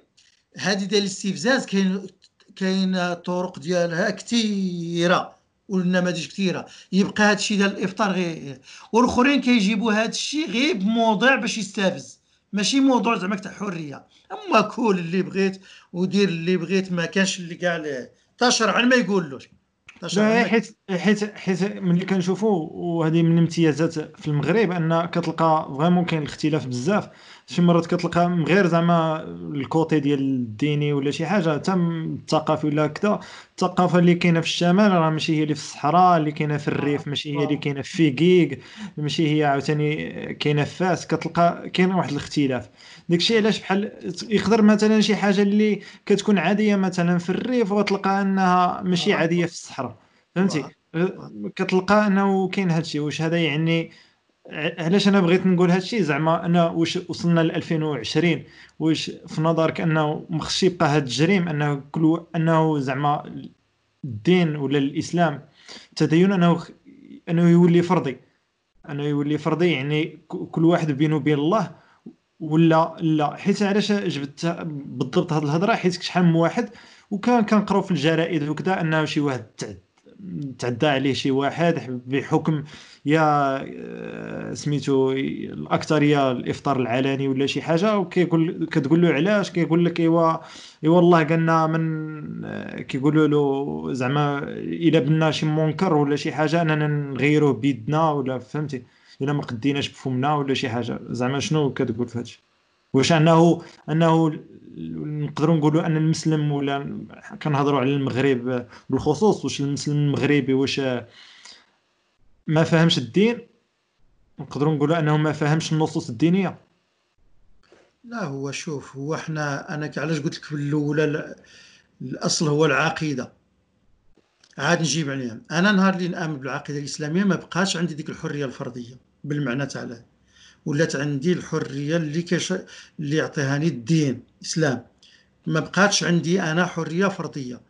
هذه ديال الاستفزاز كاين كاين طرق ديالها كثيره والنماذج كثيره يبقى هذا الشيء ديال الإفطار غير والآخرين كيجيبوا هذا الشيء غير بموضوع باش يستفز ماشي موضوع زعما تاع حرية. أما كول اللي بغيت ودير اللي بغيت ما كانش اللي كاع شرعا ما يقولوش. حيت حيت حيت ملي كنشوفوا وهذه من الامتيازات في المغرب أن كتلقى vraiment كاين الاختلاف بزاف. شي مرات كتلقى من غير زعما ال côté ديال الديني ولا شي حاجة حتى الثقافي ولا كذا الثقافة اللي كاينة في الشمال راه ماشي هي اللي في الصحراء اللي كاينة في الريف ماشي هي اللي كاينة في فيكيك ماشي هي عاوتاني كاينة في فاس. كتلقى كاين واحد الاختلاف. داكشي علاش بحال يقدر مثلا شي حاجة اللي كتكون عادية مثلا في الريف وتلقى أنها ماشي آه. عادية في الصحراء. فهمتي؟ آه. كتلقى أنه كاين هادشي واش هذا يعني علاش أنا بغيت نقول هادشي؟ زعما أنا واش وصلنا ل 2020 واش في نظرك أنه ما خصش يبقى هاد الجريم أنه كل أنه زعما الدين ولا الإسلام التدين أنه أنه يولي فرضي أنه يولي فرضي يعني كل واحد بينه وبين الله ولا لا. حيت علاش جبت بالضبط هاد الهضرة؟ حيت شحال من واحد وكان كنقراو في الجرائد وكذا أنه شي واحد تعد. تعدى عليه شي واحد بحكم يا آه، سميتو الأكثرية الإفطار العلني ولا شي حاجة وكيقول كتقول له علاش؟ كيقول لك إيوا إيوا الله قالنا من آه، كيقولوا له زعما إلا بنا شي منكر ولا شي حاجة أننا نغيروه بيدنا ولا فهمتي؟ إلا ما قديناش بفمنا ولا شي حاجة. زعما شنو كتقول في واش أنه أنه نقدروا نقولوا أن المسلم ولا كنهضروا على المغرب بالخصوص واش المسلم المغربي واش ما فهمش الدين نقدروا نقولوا أنه ما فهمش النصوص الدينية. لا هو شوف هو إحنا أنا علاش قلت لك في الأولى لا- الأصل هو العقيدة. عاد نجيب عليها. أنا نهار اللي نآمن بالعقيدة الإسلامية ما بقاش عندي ديك الحرية الفرديه بالمعنى تاعها. ولات عندي الحرية اللي كش اللي يعطيهاني الدين. الإسلام. ما بقاتش عندي أنا حرية فردية.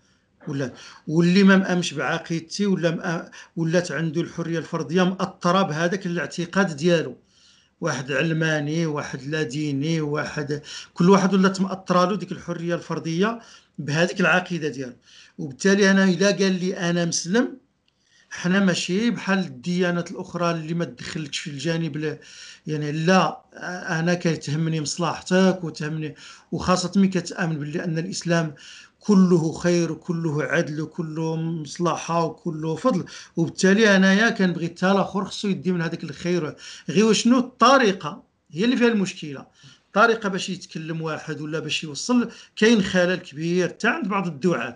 ولا واللي ما مامنش بعقيدتي ولا. ولات عنده الحرية الفردية مأثره بهذاك الاعتقاد ديالو. واحد علماني واحد لا ديني واحد كل واحد ولات مأثره له ديك الحرية الفردية بهذيك العقيدة ديالو. وبالتالي أنا إلا قال لي أنا مسلم حنا ماشي بحال الديانات الأخرى اللي ما تدخلتش في الجانب يعني لا أنا كيتهمني مصلحتك وتهمني وخاصة ملي كتأمن باللي أن الإسلام كله خير وكله عدل وكله مصلحة وكله فضل. وبالتالي أنايا كنبغي حتى الآخر خصو يدي من هذاك الخير. غير شنو الطريقة هي اللي فيها المشكلة. طريقه باش يتكلم واحد ولا باش يوصل كاين خلل كبير حتى عند بعض الدعاة.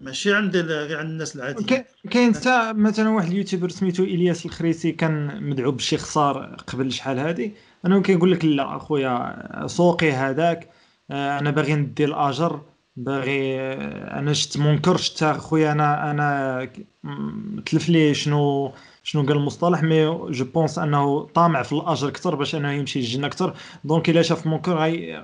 ماشي عند عند الناس العاديين. كا- كاين حتى مثلا واحد اليوتيوبر سميتو إلياس الخريسي كان مدعو بالشيخ صار قبل شحال هادي. أنا كيقول لك لا أخويا سوقي هذاك. آه، أنا باغي ندي الأجر. باغي آه، أنا شت منكر شت أخويا أنا أنا تلف لي شنو شنو قال المصطلح mais je pense أنه طامع في الأجر أكثر باش أنه يمشي للجنة أكثر donc إلا شاف منكر غي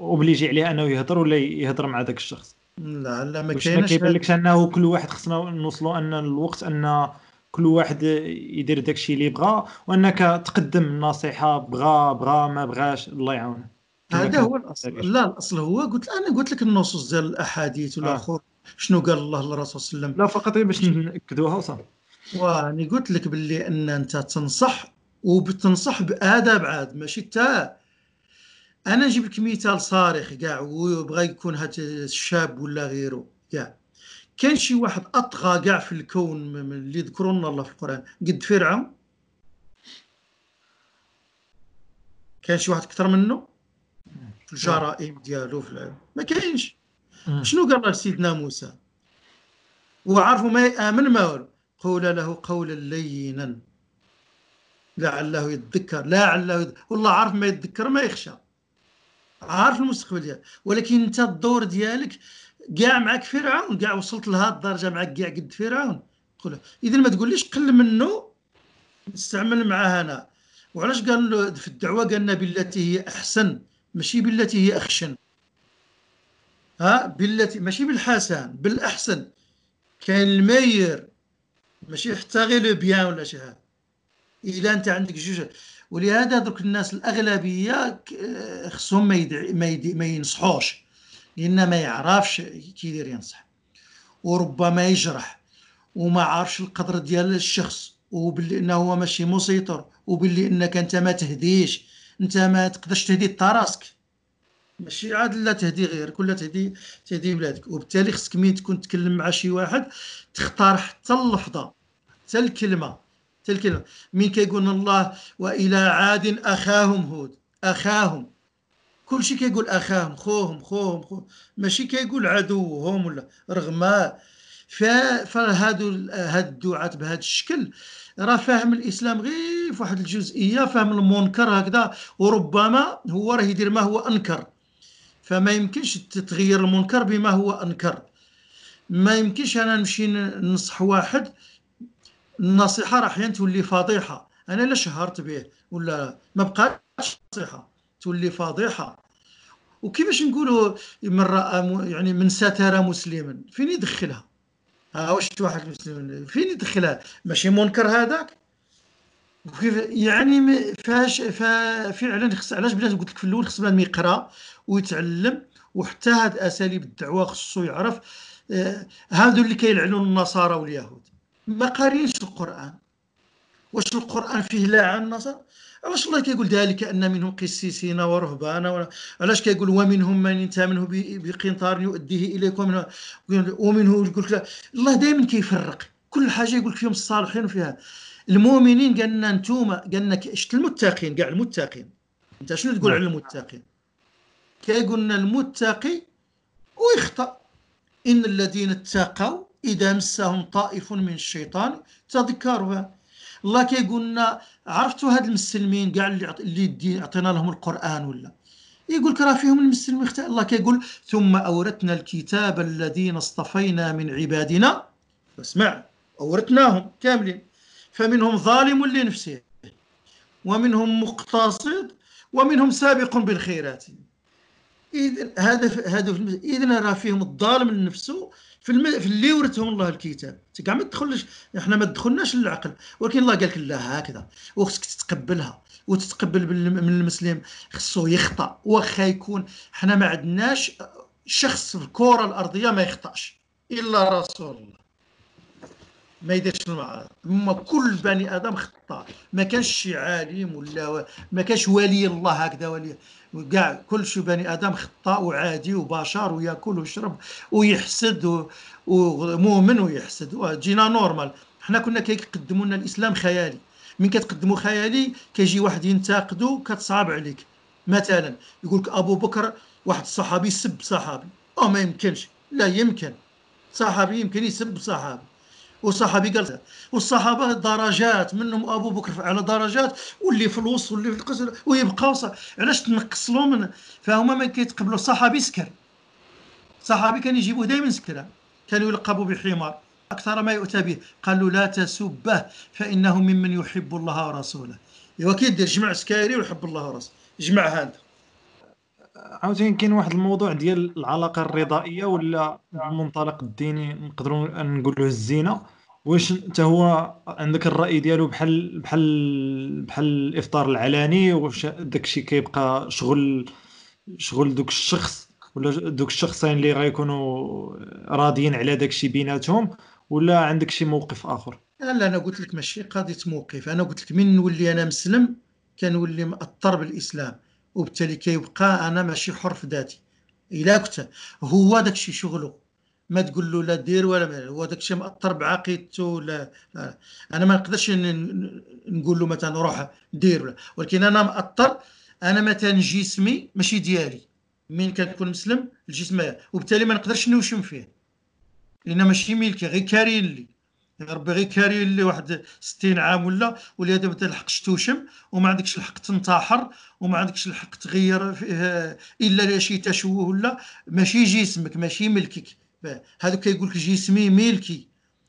أوبليجي عليه أنه يهضر ولا يهضر مع ذاك الشخص. لا لا ما كاينش كيبان لكش انه كل واحد خصنا نوصلوا أن الوقت أن كل واحد يدير داكشي اللي بغا وأنك تقدم النصيحة بغا بغا ما بغاش الله يعاونه هذا هو الأصل. لا الأصل هو قلت أنا قلت لك النصوص ديال الأحاديث آه. والآخر شنو قال الله للرسول صلى الله عليه وسلم؟ لا فقط غير باش ناكدوها وصافي واني قلت لك باللي أن أنت تنصح وبتنصح بآداب عاد ماشي تا أنا نجيب لك مثال صارخ كاع ويبغى يكون هاد الشاب ولا غيره كاع كان شي واحد أطغى كاع في الكون اللي ذكروا لنا الله في القرآن قد فرعون؟ كان شي واحد أكثر منه؟ في الجرائم ديالو في العلم. ما كاينش. شنو قال له سيدنا موسى؟ وعرفوا ما يامن ما والو قول له قولا لينا. لعله يتذكر لعله يد... والله عارف ما يتذكر ما يخشى. عارف المستقبل ديالك. ولكن انت الدور ديالك كاع معك فرعون كاع وصلت لهاد الدرجة معك كاع قد فرعون. قول اذا ما تقوليش قل منه نستعمل معاه أنا وعلاش قال في الدعوة قالنا بالتي هي أحسن ماشي بالتي هي أخشن. ها؟ بالتي ماشي بالحسن بالأحسن. كاين المير. ماشي حتى غير لو بيان ولا شي حاجة. إلا أنت عندك جوج. ولهذا دوك الناس الأغلبية آه، خصهم ما ما, ما ينصحوش لأن ما يعرفش كيدير ينصح. وربما يجرح وما عارفش القدر ديال الشخص وباللي إنه هو ماشي مسيطر وباللي إنك أنت ما تهديش أنت ما تقدرش تهدي تا راسك ماشي عاد لا تهدي غيرك ولا تهدي تهدي بلادك. وبالتالي خصك مين تكون تكلم مع شي واحد تختار حتى اللفظه حتى الكلمة. حتى الكلمة مين كيقول الله وإلى عاد أخاهم هود. أخاهم. كل شيء كيقول أخاهم خوهم خوهم خوهم. ماشي كيقول عدوهم ولا رغم. فهادو هاد الدعاة بهذا الشكل راه فاهم الإسلام غير في واحد الجزئية فاهم المنكر هكذا. وربما هو راه يدير ما هو أنكر. فما يمكنش تتغير المنكر بما هو أنكر. ما يمكنش أنا نمشي ننصح واحد النصيحة راه أحيانا تولي فضيحة. أنا لا شهرت به ولا ما بقاش نصيحة تولي فضيحة. وكيفاش نقولوا من رأى يعني من ستر مسلما؟ فين يدخلها؟ ها واش واحد مسلم؟ فين يدخلها؟ ماشي منكر هذاك وكيف يعني فاش فا- فعلا خص علاش بلاتي قلت لك في الأول خص بنادم يقرأ ويتعلم وحتى هاد أساليب الدعوة خصو يعرف آه، هادو اللي كيلعنوا النصارى واليهود. ما قارينش القرآن. واش القرآن فيه لعن النصارى علاش الله كيقول ذلك أن منهم قسيسين ورهبانا علاش كيقول ومنهم من انت منه بقنطار يؤديه إليكم ومنه- يقول لك. الله دائما كيفرق. كل حاجة يقول لك فيهم الصالحين وفيها. المؤمنين قال لنا أنتم قال لنا شت المتقين؟ كاع المتقين. انت شنو تقول على المتقين؟ كيقول لنا المتقي ويخطأ. إن الذين اتقوا إذا مسهم طائف من الشيطان. تذكروا الله كيقول لنا عرفتوا هاد المسلمين كاع اللي اللي عطينا لهم القرآن ولا؟ يقول لك راه فيهم المسلمين اختار الله كيقول ثم أورثنا الكتاب الذين اصطفينا من عبادنا. اسمع أورثناهم كاملين. فمنهم ظالم لنفسه ومنهم مقتصد ومنهم سابق بالخيرات. اذا هذا هذا اذا راه فيهم الظالم لنفسه في الم... في اللي ورثهم الله الكتاب. كاع ما تدخلش إحنا ما دخلناش للعقل. ولكن الله قال لك لا هكذا. وخصك تتقبلها. وتتقبل من المسلم. خصو يخطأ. واخا يكون إحنا ما عندناش شخص في الكره الأرضية ما يخطأش. إلا رسول الله. ما يديرش المعارض. أما كل بني آدم خطا ما كانش شي عالم ولا ما كانش ولي الله هكذا ولي كاع كل شي بني آدم خطاء وعادي وبشر ويأكل ويشرب ويحسد ومؤمن ويحسد. جينا نورمال. حنا كنا كيقدموا لنا الإسلام خيالي. من كتقدموا خيالي كيجي واحد ينتقدو كتصعب عليك. مثلا يقول لك أبو بكر واحد الصحابي سب صحابي. أو ما يمكنش. لا يمكن. صحابي يمكن يسب صحابي. وصحابي قال والصحابة درجات منهم أبو بكر على درجات واللي في الوسط واللي في القصر ويبقاو. علاش تنقص لهم فهما ما كيتقبلوا. صحابي سكر. صحابي كان يجيبوه دائما سكرا كانوا يلقبوا بحمار. أكثر ما يؤتى به. قالوا لا تسبه فإنه ممن يحب الله ورسوله. إيوا كيدير جمع سكايري ويحب الله ورسوله. جمع هذا. عاوتاني كاين واحد الموضوع ديال العلاقة الرضائية ولا بالمنطلق الديني نقدروا نقولوا الزينة؟ واش انت هو عندك الرأي ديالو بحال بحال بحال الإفطار العلني؟ واش داكشي كيبقى شغل شغل دوك الشخص؟ ولا دوك الشخصين اللي غيكونوا راضيين على داكشي بيناتهم؟ ولا عندك شي موقف آخر؟ لا أنا قلت لك ماشي قضية موقف. أنا قلت لك من نولي أنا مسلم كنولي مأطر بالإسلام. وبالتالي كيبقى أنا ماشي حر في ذاتي. إلا كنت هو داكشي شغله. ما تقول له لا دير ولا ما هو داكشي مأطر بعقيدته لا, لا. أنا ما نقدرش نقول له مثلا روح دير ولا. ولكن أنا مأطر أنا مثلا جسمي ماشي ديالي من كنكون مسلم الجسم وبالتالي ما نقدرش نوشم فيه. لأن ماشي ملكي غير كارين لي. ربي غير كارين لي واحد 60 عام ولا ولهذا ما تلحقش توشم وما عندكش الحق تنتحر وما عندكش الحق تغير فيه إلا شي تشوه ولا ماشي جسمك ماشي ملكك. هذا كيقول لك جسمي ملكي.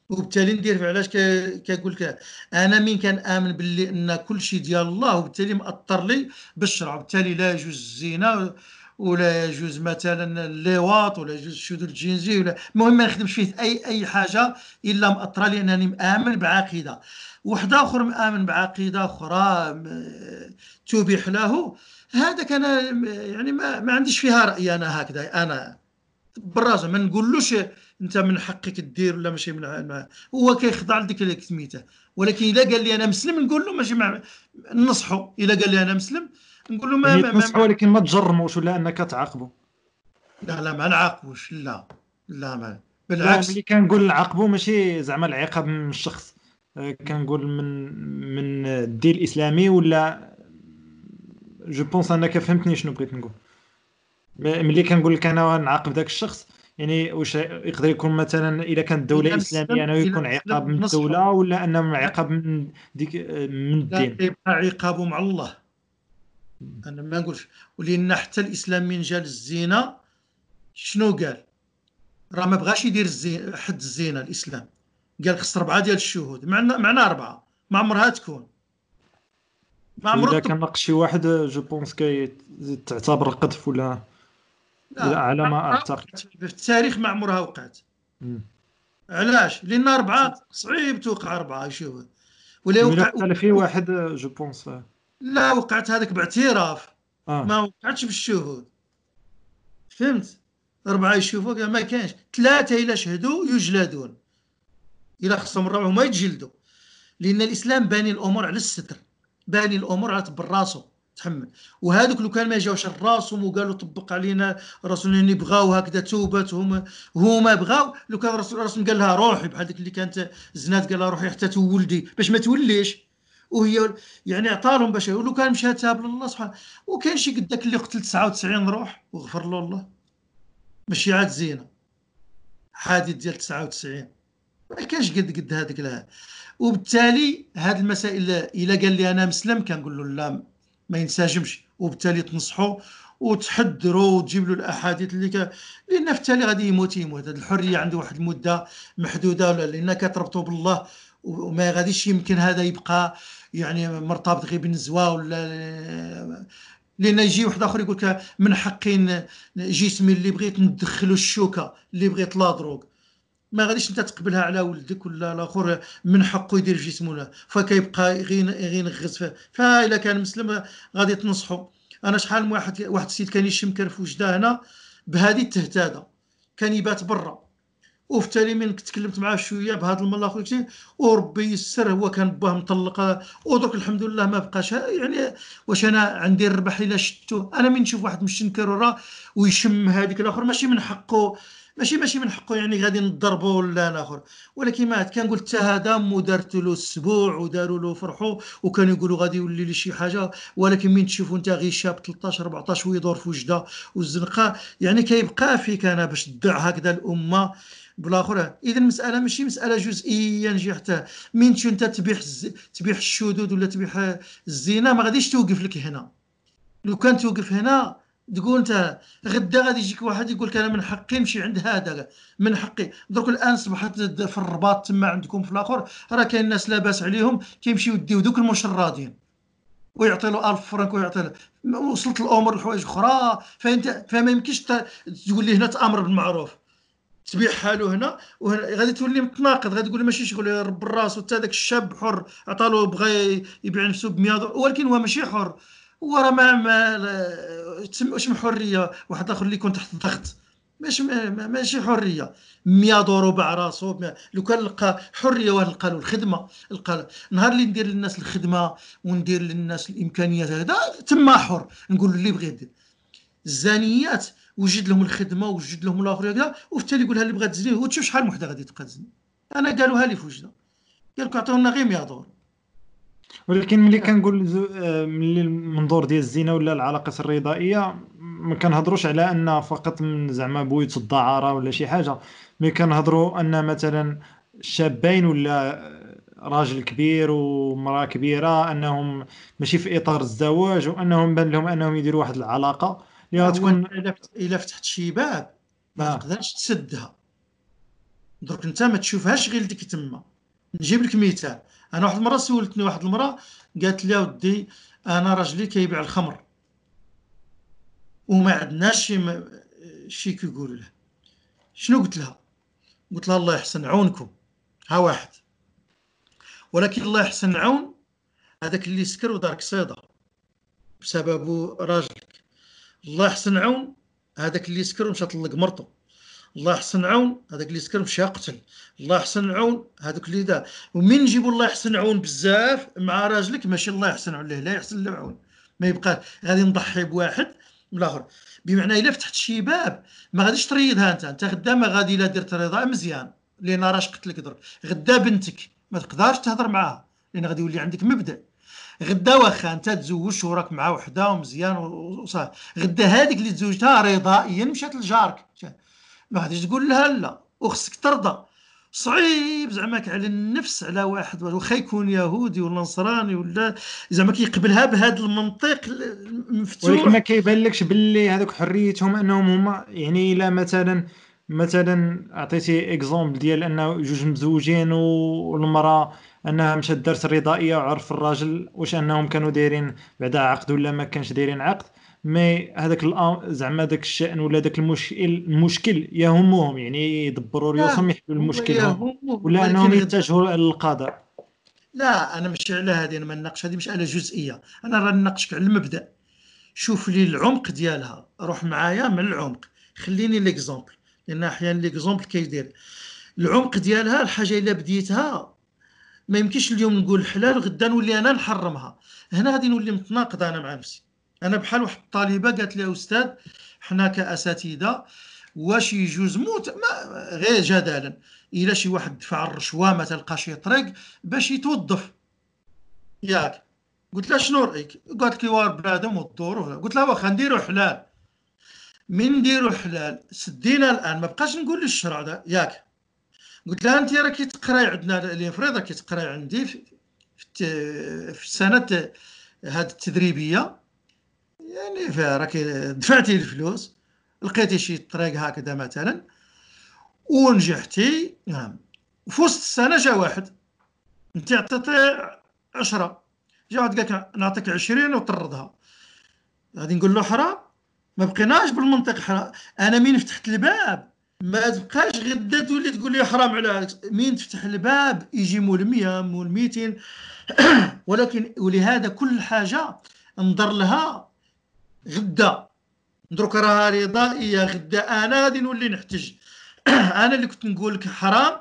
وبالتالي ندير علاش كيقول لك أنا من كان آمن باللي أن كل شيء ديال الله وبالتالي مأطر لي بالشرع وبالتالي لا يجوز الزنا. ولا يجوز مثلا اللواط ولا يجوز الشذوذ الجنسي ولا المهم ما نخدمش فيه اي أي حاجة إلا مأطرة لانني مآمن بعقيدة. واحد آخر مآمن بعقيدة أخرى تبيح له. هذاك أنا يعني ما, ما عنديش فيها رأي أنا هكذا. أنا بالراس ما نقولوش أنت من حقك دير ولا ماشي من هو كيخضع لديك سميته ولكن اذا قال لي أنا مسلم نقول له ماشي مع ننصحه. اذا قال لي أنا مسلم نقول له ما, ما, ما, ولكن ما تجرموش ولا أنك تعاقبوا؟ لا لا ما نعاقبوش لا لا ما بالعكس. ملي كنقول نعاقبوا ماشي زعما العقاب من الشخص. آه، كنقول من من الدين الإسلامي ولا je pense أنك فهمتني شنو بغيت نقول. ملي كنقول لك أنا نعاقب ذاك الشخص يعني واش يقدر يكون مثلا إذا كانت مسلم- اسلاميه أنه يكون عقاب من. الدولة ولا أنه عقاب من ديك من لا الدين؟ يبقى عقابه مع الله. أنا ما نقولش. ولأن حتى الإسلام من جا للزنا شنو قال؟ راه ما بغاش يدير الزي... حد الزنا الإسلام. قال خص اربعه ديال الشهود. معنا معنا أربعة. ما عمرها تكون. ما عمرها إذا كان ناقش شي واحد je pense كي تعتبر قذف ولا لا، على ما. وقعت. في التاريخ ما عمرها وقعت. مم. علاش؟ لأن أربعة صعيب توقع أربعة شهود. ولا ولا وقع قال في واحد je pense. لا وقعت هذاك باعتراف. آه. ما وقعتش بالشهود. فهمت؟ أربعة يشوفوا قال ما كانش ثلاثة إلا شهدوا يجلدون. إلا خصهم الرابع ما يتجلدوا. لأن الإسلام باني الأمور على الستر. باني الأمور على تبر راسو تحمل. وهذوك لو كان ما جاوش راسهم وقالوا طبق علينا الرسول اللي بغاو هكذا توبت هما هما بغاو. لو كان الرسول قال لها روحي بحال ديك اللي كانت زنات قال لها روحي حتى تولدي. باش ما توليش. وهي يعني عطاهم باش ولو كان مشى تاب لله سبحانه. وكاين شي قداك اللي قتل 99 روح وغفر له الله. ماشي عاد زينة. حادث ديال 99 ما كانش قد قد هذاك لا وبالتالي هذه المسائل إلا قال لي أنا مسلم كنقول له لا ما ينسجمش وبالتالي تنصحوا وتحذروا وتجيب له الأحاديث اللي ك... لأن في التالي غادي يموت يموت. هذه الحرية عنده واحد المدة محدودة لأن كتربطوا بالله. وما غاديش يمكن هذا يبقى يعني مرتبط غير بالنزوة ولا لأن يجي واحد آخر يقول لك من حقي جسمي اللي بغيت ندخلو الشوكة اللي بغيت لا دروغ. ما غاديش أنت تقبلها على ولدك ولا الآخر من حقه يدير جسمه ولا. فكيبقى غير ينغز فيه فاذا كان مسلم غادي تنصحو. أنا شحال من واحد واحد السيد كان يشم كرف وجده هنا بهذه التهتادة. كان يبات برا. وفي التالي من تكلمت معاه شوية بهذا الآخر شيء وربي يسر هو كان باه مطلق ودرك الحمد لله ما بقاش. يعني واش أنا عندي الربح إلا شتو؟ أنا من نشوف واحد مشنكر وراه ويشم هذيك الآخر ماشي من حقه. ماشي ماشي من حقه يعني غادي نضربوا ولا الآخر. ولكن ما كنقول حتى هذا مو دارت له السبوع وداروا له فرحوا وكانوا يقولوا غادي يولي لي شي حاجة. ولكن من تشوفوا انت غير شاب 13 14 ويدور في وجدة والزنقة. يعني كيبقى فيك أنا باش تدع هكذا الأمة. بالاخر. إذا المسألة ماشي مسألة جزئية نجي حتى من أنت تبيح. تبيح الشذوذ ولا تبيح الزنا ما غاديش توقف لك هنا. لو كان توقف هنا تقول أنت غدا غادي يجيك واحد يقول لك أنا من حقي نمشي عند هذا من حقي. درك الآن صبحت في الرباط تما عندكم في الآخر. راه كاين ناس لاباس عليهم كيمشيو يديو دوك المشردين. ويعطي له 1000 فرنك ويعطي له وصلت الأمور لحوايج أخرى. فأنت فما يمكنش تقول لي هنا تأمر بالمعروف. تبيع حاله هنا غادي تولي متناقض غادي تقول ماشي شغل رب الراس وتا داك الشاب حر عطالو بغى يبيع نفسه ب 100 ولكن هو ماشي حر. هو راه ما, واش حرية؟ واحد آخر اللي يكون تحت الضغط. ماشي ما- ما- ماشي حرية. 100 دورو باع راسو لو كان لقى حرية واه لقى له الخدمة لقى نهار اللي ندير للناس الخدمة وندير للناس الإمكانيات هذا تما حر. نقول اللي بغى يدير. الزانيات وجد لهم الخدمة وجد لهم الآخر هكذا وفي التالي يقول لها اللي بغات تزني وتشوف شحال من وحده غادي تبقى تزني. أنا قالوها لي في وجدة. قال لك عطيونا غير 100 دور ولكن ملي كنقول آه، ملي المنظور ديال الزنا ولا العلاقات الرضائيه ما كنهضروش على أن فقط من زعما بويت الدعارة ولا شي حاجة ملي كنهضروا أن مثلا شابين ولا راجل كبير ومرأة كبيرة أنهم ماشي في إطار الزواج وأنهم بان لهم أنهم يديروا واحد العلاقة. اللي غتكون الا فت- الا فتحت شي باب ما آه. تقدرش تسدها. درك أنت ما تشوفهاش غير ديك تما. نجيب لك مثال. أنا واحد المرة سولتني واحد المراه قالت لي ودي أنا راجلي كيبيع الخمر. وما عندناش شي م- شي كيقولوا له. شنو قلت لها؟ قلت لها الله يحسن عونكم. ها واحد. ولكن الله يحسن عون هذاك اللي سكر ودار قصيده بسبب راجلك الله يحسن عون هذاك اللي سكر ومشى طلق مرته. الله يحسن عون هذاك اللي سكر مشى قتل الله يحسن عون هذاك اللي دا ومن نجيبوا الله يحسن عون بزاف مع راجلك؟ ماشي الله يحسن عليه لا يحسن له عون. ما يبقى غادي نضحي بواحد من الآخر بمعنى إلا فتحت شي باب ما غاديش تريضها أنت. أنت غدا ما غادي لا درت رضا مزيان. لأن راش قلت لك درك. غدا بنتك ما تقدرش تهضر معاها. لأن غادي يولي عندك مبدأ. غدا واخا انت تزوج وراك مع وحده ومزيان وصافي غدا هذيك اللي تزوجتها رضائيا مشات لجارك. ما غاديش تقول لها لا وخصك ترضى. صعيب زعما على النفس على واحد واخا يكون يهودي ولا نصراني ولا زعما كيقبلها بهذا المنطق المفتوح. ولكن ما كيبان لكش باللي هذوك حريتهم انهم هما يعني إلا مثلا مثلا عطيتي exemple ديال انه جوج مزوجين والمرأة أنها مشات دارت الرضائيه وعرف الراجل واش أنهم كانوا دايرين بعدا عقد ولا ما كانش دايرين عقد. mais هذاك زعما داك الشأن ولا داك المشكل المشكل يهمهم يعني يدبروا ريوسهم يحلوا المشكل. ولا أنهم يتجهوا للقضاء. لا أنا ماشي على هذه أنا ما نناقش هذه مساله جزئية. أنا راه نناقشك على المبدأ. شوف لي العمق ديالها. روح معايا من العمق. خليني l'exemple لأن أحيانا l'exemple كيدير العمق ديالها الحاجة إلا بديتها ما يمكنش اليوم نقول حلال غدا نولي أنا نحرمها. هنا غادي نولي متناقض أنا مع نفسي. أنا بحال واحد الطالبة قالت لي أستاذ حنا كأساتذة واش يجوز موت؟ ما غير جدلا. إلا شي واحد دفع الرشوة ما تلقى شي طريق باش يتوظف. ياك. قلت لها شنو رأيك؟ قالت لي وار بنادم والدور قلت لها واخا نديرو حلال. من نديرو حلال سدينا الآن ما بقاش نقول الشرع ده ياك. قلت لها أنت راكي تقراي عندنا فريضه راكي تقراي عندي في, في, السنة هذه التدريبية. يعني راكي دفعتي الفلوس لقيتي شي طريق هكذا مثلا. ونجحتي. نعم. في وسط السنة جا واحد. أنت عطيتي 10 جا واحد قال نعطيك 20 وطردها. غادي نقول له حرام؟ ما بقيناش بالمنطق حرام أنا مين فتحت الباب؟ ما تبقاش غدا تولي تقول لي حرام عليك مين تفتح الباب؟ يجي مول 100 مول 200 ولكن ولهذا كل حاجة نضر لها. غدا. دروك راها رضائية. غدا. أنا غادي نولي نحتج. أنا اللي كنت نقول لك حرام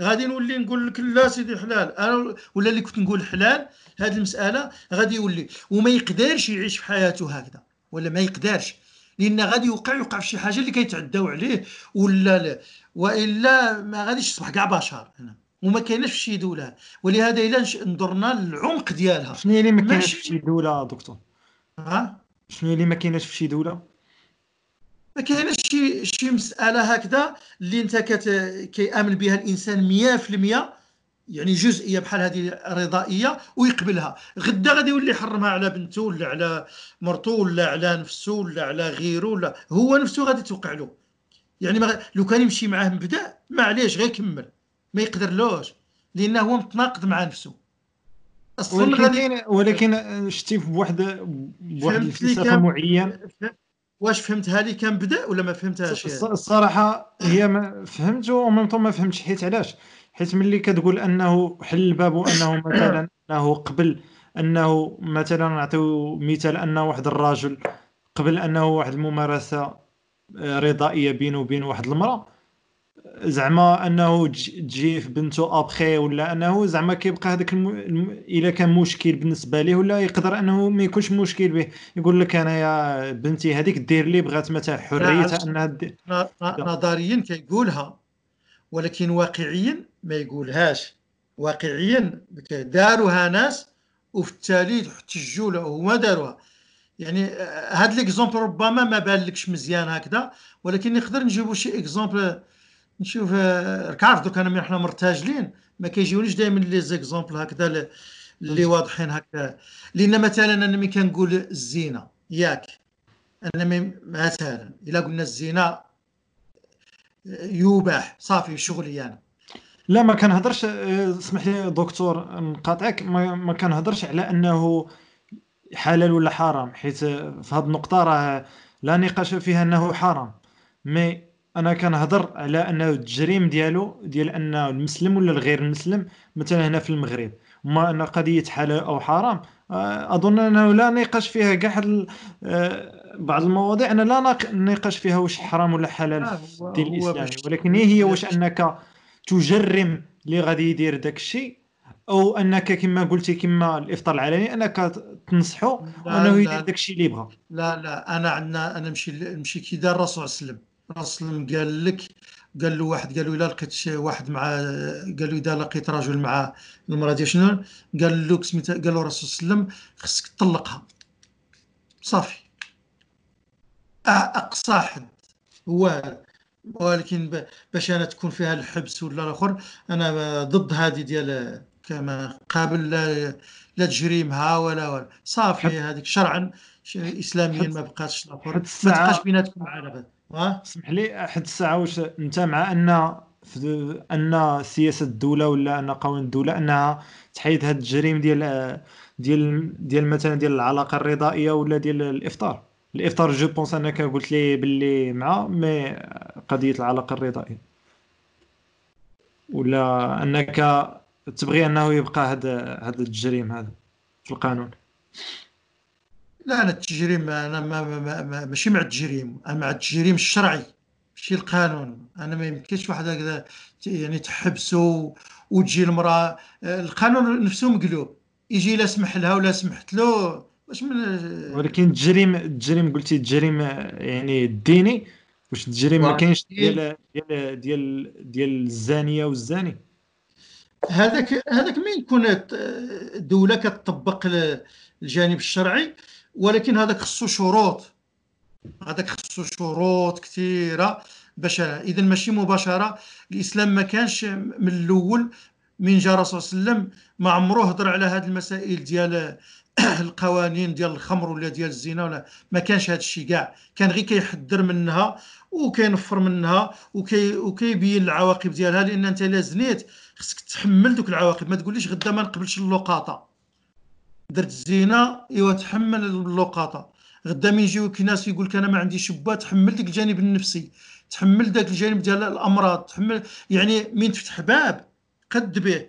غادي نولي نقول لك لا سيدي حلال. أنا ولا اللي كنت نقول حلال هذه المسألة غادي يولي. وما يقدرش يعيش في حياته هكذا. ولا ما يقدرش. لأن غادي يوقع يوقع في شي حاجة اللي كيتعداو عليه ولا لا؟ وإلا ما غاديش يصبح كاع بشر هنا وما كايناش في شي دولة. ولهذا إلا نظرنا للعمق ديالها. شنو هي اللي ما كايناش ماشي- في شي دولة دكتور؟ ها؟ شنو اللي ما كايناش في شي دولة؟ ما كايناش شي شي مسألة هكذا اللي أنت كت... كيأمن بها الإنسان 100% يعني جزئية بحال هذه رضائية ويقبلها. غدا غادي يولي يحرمها على بنته ولا على مرته ولا على نفسه ولا على غيره ولا هو نفسه غادي توقع له. يعني ما... لو كان يمشي معاه مبدا معليش غير يكمل ما يقدرلوش لأنه هو متناقض مع نفسه. أصلا ولكن غادي ولكن شتي بواحد بواحد الفلسفه معين. واش فهمتها لي كان بدأ ولا ما فهمتهاش؟ الص- الصراحه هي ما فهمت وميم طون ما فهمتش حيت علاش؟ حيت ملي كتقول أنه حل الباب وانه مثلا أنه قبل أنه مثلا نعطيو مثال أن واحد الرجل قبل أنه واحد الممارسة آه، رضائية بينه وبين واحد المرأة زعما أنه تج- تجي في بنته ابخي ولا أنه زعما كيبقى هذاك الم... إلا كان مشكل بالنسبة ليه ولا يقدر أنه ما يكونش مشكل به يقول لك أنا يا بنتي هذيك دير لي بغات مثلا حريتها عرفت. انها دي... نظريا كيقولها ولكن واقعيا ما يقولهاش. واقعيا داروها ناس وفي التالي احتجوا له وهما داروها. يعني آه، هاد l'exemple ربما ما بالكش مزيان هكذا ولكن نقدر نجيبوا شي exemple نشوف آه، راك عارف دوك انا حنا مرتجلين ما كيجيونيش دائما les exemples هكذا اللي واضحين هكذا. لأن مثلا أنا ملي كنقول الزينة ياك أنا مثلا إلا قلنا الزنا يباح صافي شغلي أنا لا ما كنهضرش آه، اسمح لي دكتور نقاطعك ما, ما كنهضرش على أنه حلال ولا حرام حيت آه، في هذه النقطة راه لا نقاش فيها أنه حرام. مي أنا كنهضر على انه التجريم ديالو ديال أن المسلم ولا الغير المسلم مثلا هنا في المغرب ما أن قضية حلال أو حرام آه، أظن أنه لا نقاش فيها كاع آه، بعض المواضيع أنا لا نقاش فيها واش حرام ولا حلال آه، في الدين الإسلامي. ولكن هي واش أنك تجرم اللي غادي يدير داك الشيء أو أنك كما قلتي كما الإفطار العلني أنك تنصحو لا. يدير داك الشيء اللي يبغى. لا لا. أنا عندنا أنا نمشي نمشي كي دار الرسول صلى الله عليه وسلم. الرسول صلى الله عليه وسلم قال لك قال له واحد قال له الا لقيت شي واحد مع قال له إذا لقيت رجل مع المرأة ديال شنو؟ قال له سميتها قال له الرسول صلى الله عليه وسلم خصك تطلقها. صافي. أقصى حد هو ولكن باش أنا تكون فيها الحبس ولا الآخر أنا ضد هذه ديال كما قابل لا لا تجريمها ولا ولا. صافي هذيك شرعا اسلاميا ما بقاتش الآخر ما تبقاش بيناتكم ها؟ اسمح لي حد الساعة واش أنت مع أن أن سياسة الدولة ولا أن قوانين الدولة أنها تحيد هذا الجريم ديال ديال ديال مثلا ديال العلاقة الرضائية ولا ديال الإفطار؟ الافطار جو بونس أنك قلت لي باللي مع مي قضية العلاقة الرضائية. ولا أنك تبغي أنه يبقى هذا هذا الجريم هذا في القانون؟ لا أنا التجريم أنا ما ما ما ما ماشي مع التجريم أنا مع التجريم الشرعي ماشي القانون. أنا ما يمكنش واحد هكذا يعني تحبسه وتجي المرأة. القانون نفسه مقلوب. يجي لا سمح لها ولا سمحت له واش من ولكن التجريم التجريم قلتي التجريم يعني الديني واش التجريم ما كاينش. ديال ديال ديال ديال الزانية والزاني؟ هذاك هذاك من يكون الدولة كتطبق ال- الجانب الشرعي ولكن هذاك خصو شروط. هذاك خصو شروط كثيرة. باش إذا ماشي مباشرة الإسلام ما كانش من الأول من جاء الرسول صلى الله عليه وسلم ما عمره هضر على هذه المسائل ديال القوانين ديال الخمر ولا ديال الزنا ولا ما كانش هذا الشيء كاع. كان غير كيحذر منها وكينفر منها وكي وكيبين العواقب ديالها لأن أنت إلا زنيت خصك تحمل دوك العواقب. ما تقوليش غدا ما نقبلش اللقاطة. درت الزنا إيوا تحمل اللقاطة. غدا من يجيوك ناس يقول لك أنا ما عنديش با تحمل داك الجانب النفسي. تحمل داك الجانب ديال الأمراض. تحمل يعني من تفتح باب قد به.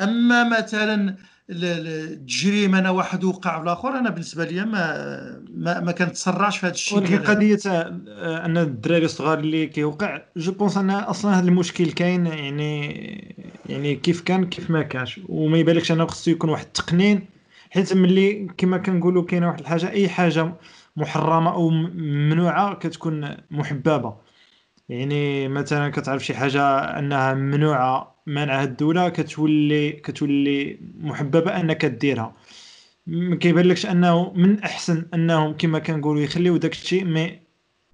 أما مثلا ال- ال- التجريم أنا واحد وقع في الآخر أنا بالنسبة لي ما ما, ما كنتسرعش في هذا الشيء ولكن. قضية آه، أن الدراري الصغار اللي كيوقع je pense أن أصلا هذا المشكل كاين يعني يعني كيف كان كيف ما كانش وما يبالكش أنه خصو يكون واحد التقنين حيت ملي كما كنقولوا كاينة واحد الحاجة أي حاجة محرمة أو ممنوعة كتكون محببة يعني مثلا كتعرف شي حاجة أنها ممنوعة منعها الدولة كتولي كتولي محببة أنك ديرها ما كيبانلكش أنه من أحسن أنهم كما كنقولوا يخليو داك الشيء مي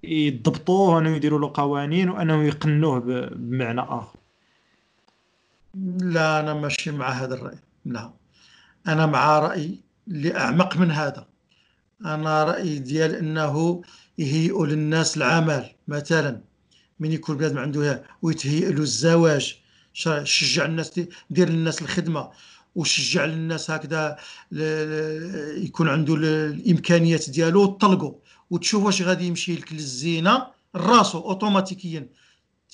يضبطوه وأنه يديروا له قوانين وأنه يقنوه بمعنى آخر. لا أنا ماشي مع هذا الرأي. لا. أنا مع رأي اللي اعمق من هذا. أنا رايي ديال أنه يهيئوا للناس العمل مثلا من يكون بلاد ما عنده ويتهيئ له الزواج شجع الناس دي- دير للناس الخدمة وشجع للناس هكذا يكون عنده ال- الإمكانيات ديالو وطلقوا وتشوف واش غادي يمشي لك للزينة؟ راسو اوتوماتيكيا.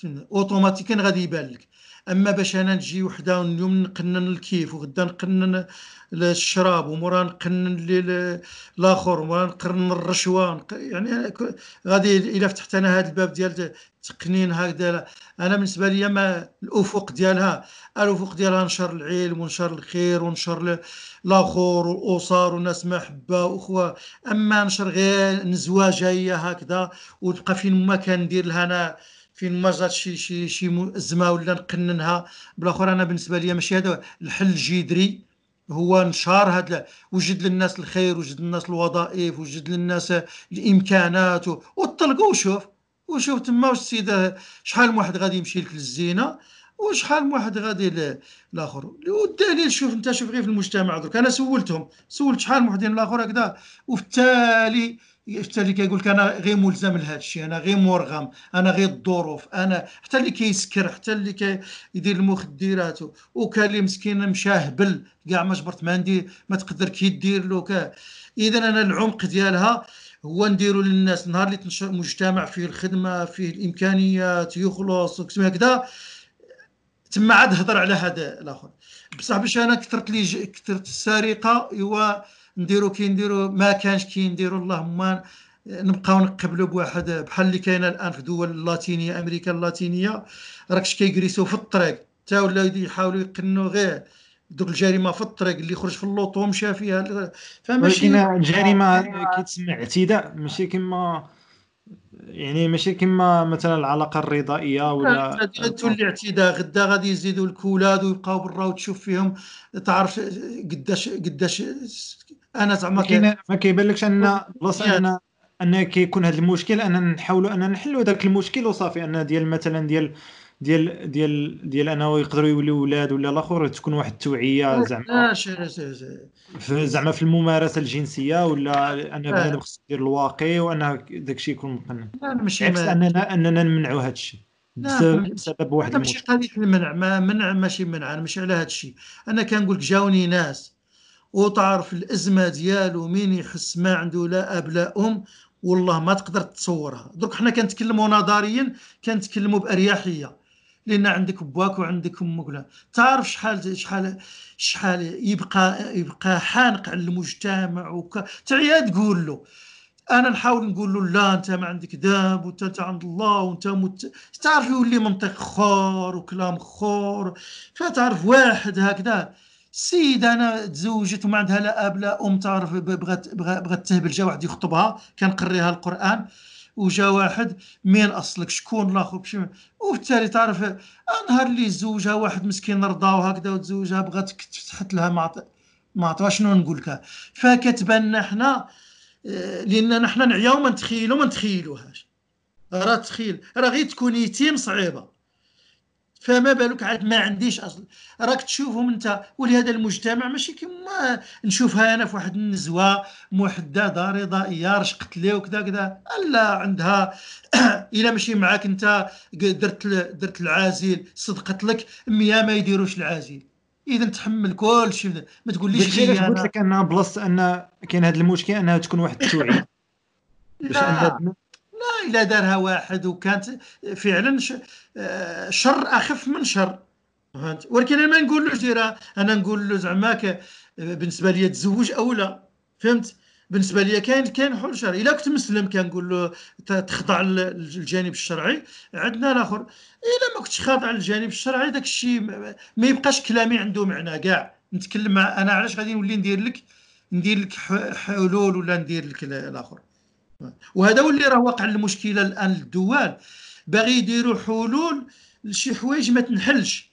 اوتوماتيكيا غادي يبان لك. أما باش أنا نجي وحدة اليوم نقنن الكيف وغدا نقنن الشراب ومورا نقنن الآخر ومورا نقنن الرشوة يعني غادي إلا فتحت أنا هذا الباب ديال التقنين هكذا أنا بالنسبة لي ما الأفق ديالها الأفق ديالها نشر العلم ونشر الخير ونشر ال- الآخر والاسر والناس محبه واخوه أما نشر غير نزوه جاية هكذا وتبقى فين ما كندير لها أنا فين ما جات شي شي شي ازمه ولا نقننها. بالاخر أنا بالنسبة لي ماشي هذا الحل الجذري. هو نشار هذا وجد للناس الخير وجد للناس الوظائف وجد للناس الإمكانات وطلقوا وشوف. وشوف تما واش السيدة شحال من واحد غادي يمشي لك للزينة وشحال من واحد غادي ل- الآخر والدليل شوف أنت شوف غير في المجتمع درك أنا سولتهم. سولت شحال من وحدين الآخر هكذا. وفي في التالي كيقول لك أنا غير ملزم لهذا الشيء أنا غير مرغم أنا غير الظروف أنا حتى اللي كيسكر حتى اللي كيدير المخدرات وكان اللي مسكين مشى هبل كاع ما جبرت ما عندي ما تقدر كي دير له كا اذا أنا العمق ديالها هو نديرو للناس نهار اللي تنشر مجتمع فيه الخدمة فيه الإمكانيات يخلص هكذا. تما عاد هضر على هذا الآخر. بصح باش أنا كثرت لي كثرت السرقة إيوا نديرو كي نديرو ما كانش كي نديرو. اللهم نبقاو نقبلوا بواحد بحال اللي كاينة الآن في دول اللاتينية أمريكا اللاتينية. راكش كيجريسوا في الطريق. تا ولا يحاولوا يقنوا غير دوك الجريمة في الطريق اللي يخرج في اللوطو مشى فيها. فماشي ولكن الجريمة كيتسمى اعتداء ماشي كما يعني ماشي كما مثلا العلاقة الرضائية ولا غادي تولي اعتداء غدا غادي يزيدوا الكولاد ويبقاو برا وتشوف فيهم تعرف قداش قداش أنا زعما ما كيبان لكش أن بلاصه. ان أن كيكون هذا المشكل أن نحاولوا أن نحلوا ذاك المشكل وصافي. أن ديال مثلا ديال ديال ديال ديال أنه يقدروا يوليو ولاد ولا الآخر تكون واحد التوعية زعما. شي- شي. في زعما في الممارسة الجنسية ولا أن آه. بنادم خصو يدير الواقي وأن داك الشيء يكون مقنن عكس اننا أننا نمنعوا هذا الشيء. بسبب, بسبب واحد ماشي قضية المنع. ما منع ماشي منع. أنا ماشي على هذا الشيء. أنا كنقول لك جاوني ناس. وتعرف الأزمة ديالو مين يحس ما عنده لا أب لا أم والله ما تقدر تصورها. درك حنا كنتكلموا نظريا كنتكلموا بأريحية. لأن عندك باك وعندك أمك تعرف شحال شحال شحال يبقى يبقى حانق على المجتمع وك... تعيا تقول له. أنا نحاول نقول له لا أنت ما عندك داب وانت أنت عند الله وأنت مت... تعرف يولي منطق خور وكلام خور. فتعرف واحد هكذا. السيدة أنا تزوجت وما عندها لا أب لا أم تعرف بغات بغا- بغات تهبل جا واحد يخطبها كان قريها القرآن وجا واحد مين أصلك شكون شو وبالتالي تعرف نهار اللي زوجها واحد مسكين رضا وهكذا وتزوجها بغات تفتحت لها ما ما شنو نقول لك؟ فكتبان حنا آه، لأننا حنا نعياو ما نتخيلو ما نتخيلوهاش. راه تخيل راه غير تكون يتيم صعيبة. فما بالك عاد ما عنديش أصل. راك تشوفهم أنت ولهذا المجتمع ماشي كما نشوفها أنا في واحد النزوة محدده رضائيه رشقت لي وكذا كذا. لا عندها. إلا ماشي معاك أنت درت درت العازل صدقت لك 100 ما يديروش العازل. إذا تحمل كل شيء. ما تقوليش لي قلت أنا. لك ان بلاصة أن كاين هذا المشكل أنها تكون واحد التوعية. باش لا. إلا دارها واحد وكانت فعلا آه، شر أخف من شر. فهمت؟ ولكن أنا ما نقولوش ديرها. أنا نقول له زعما بالنسبة لي تزوج أو لا فهمت؟ بالنسبة لي كاين كاين حل شرعي إلا كنت مسلم كنقول له تخضع لل- للجانب الشرعي. عندنا الآخر. إلا ما كنتش خاضع للجانب الشرعي داك الشيء ما يبقاش كلامي عنده معنى. كاع. نتكلم مع أنا علاش غادي نولي ندير لك؟ ندير لك حلول ولا ندير لك ال- الآخر؟ وهذا هو اللي راه واقع المشكلة الآن الدول باغي يديروا حلول لشي حوايج ما تنحلش.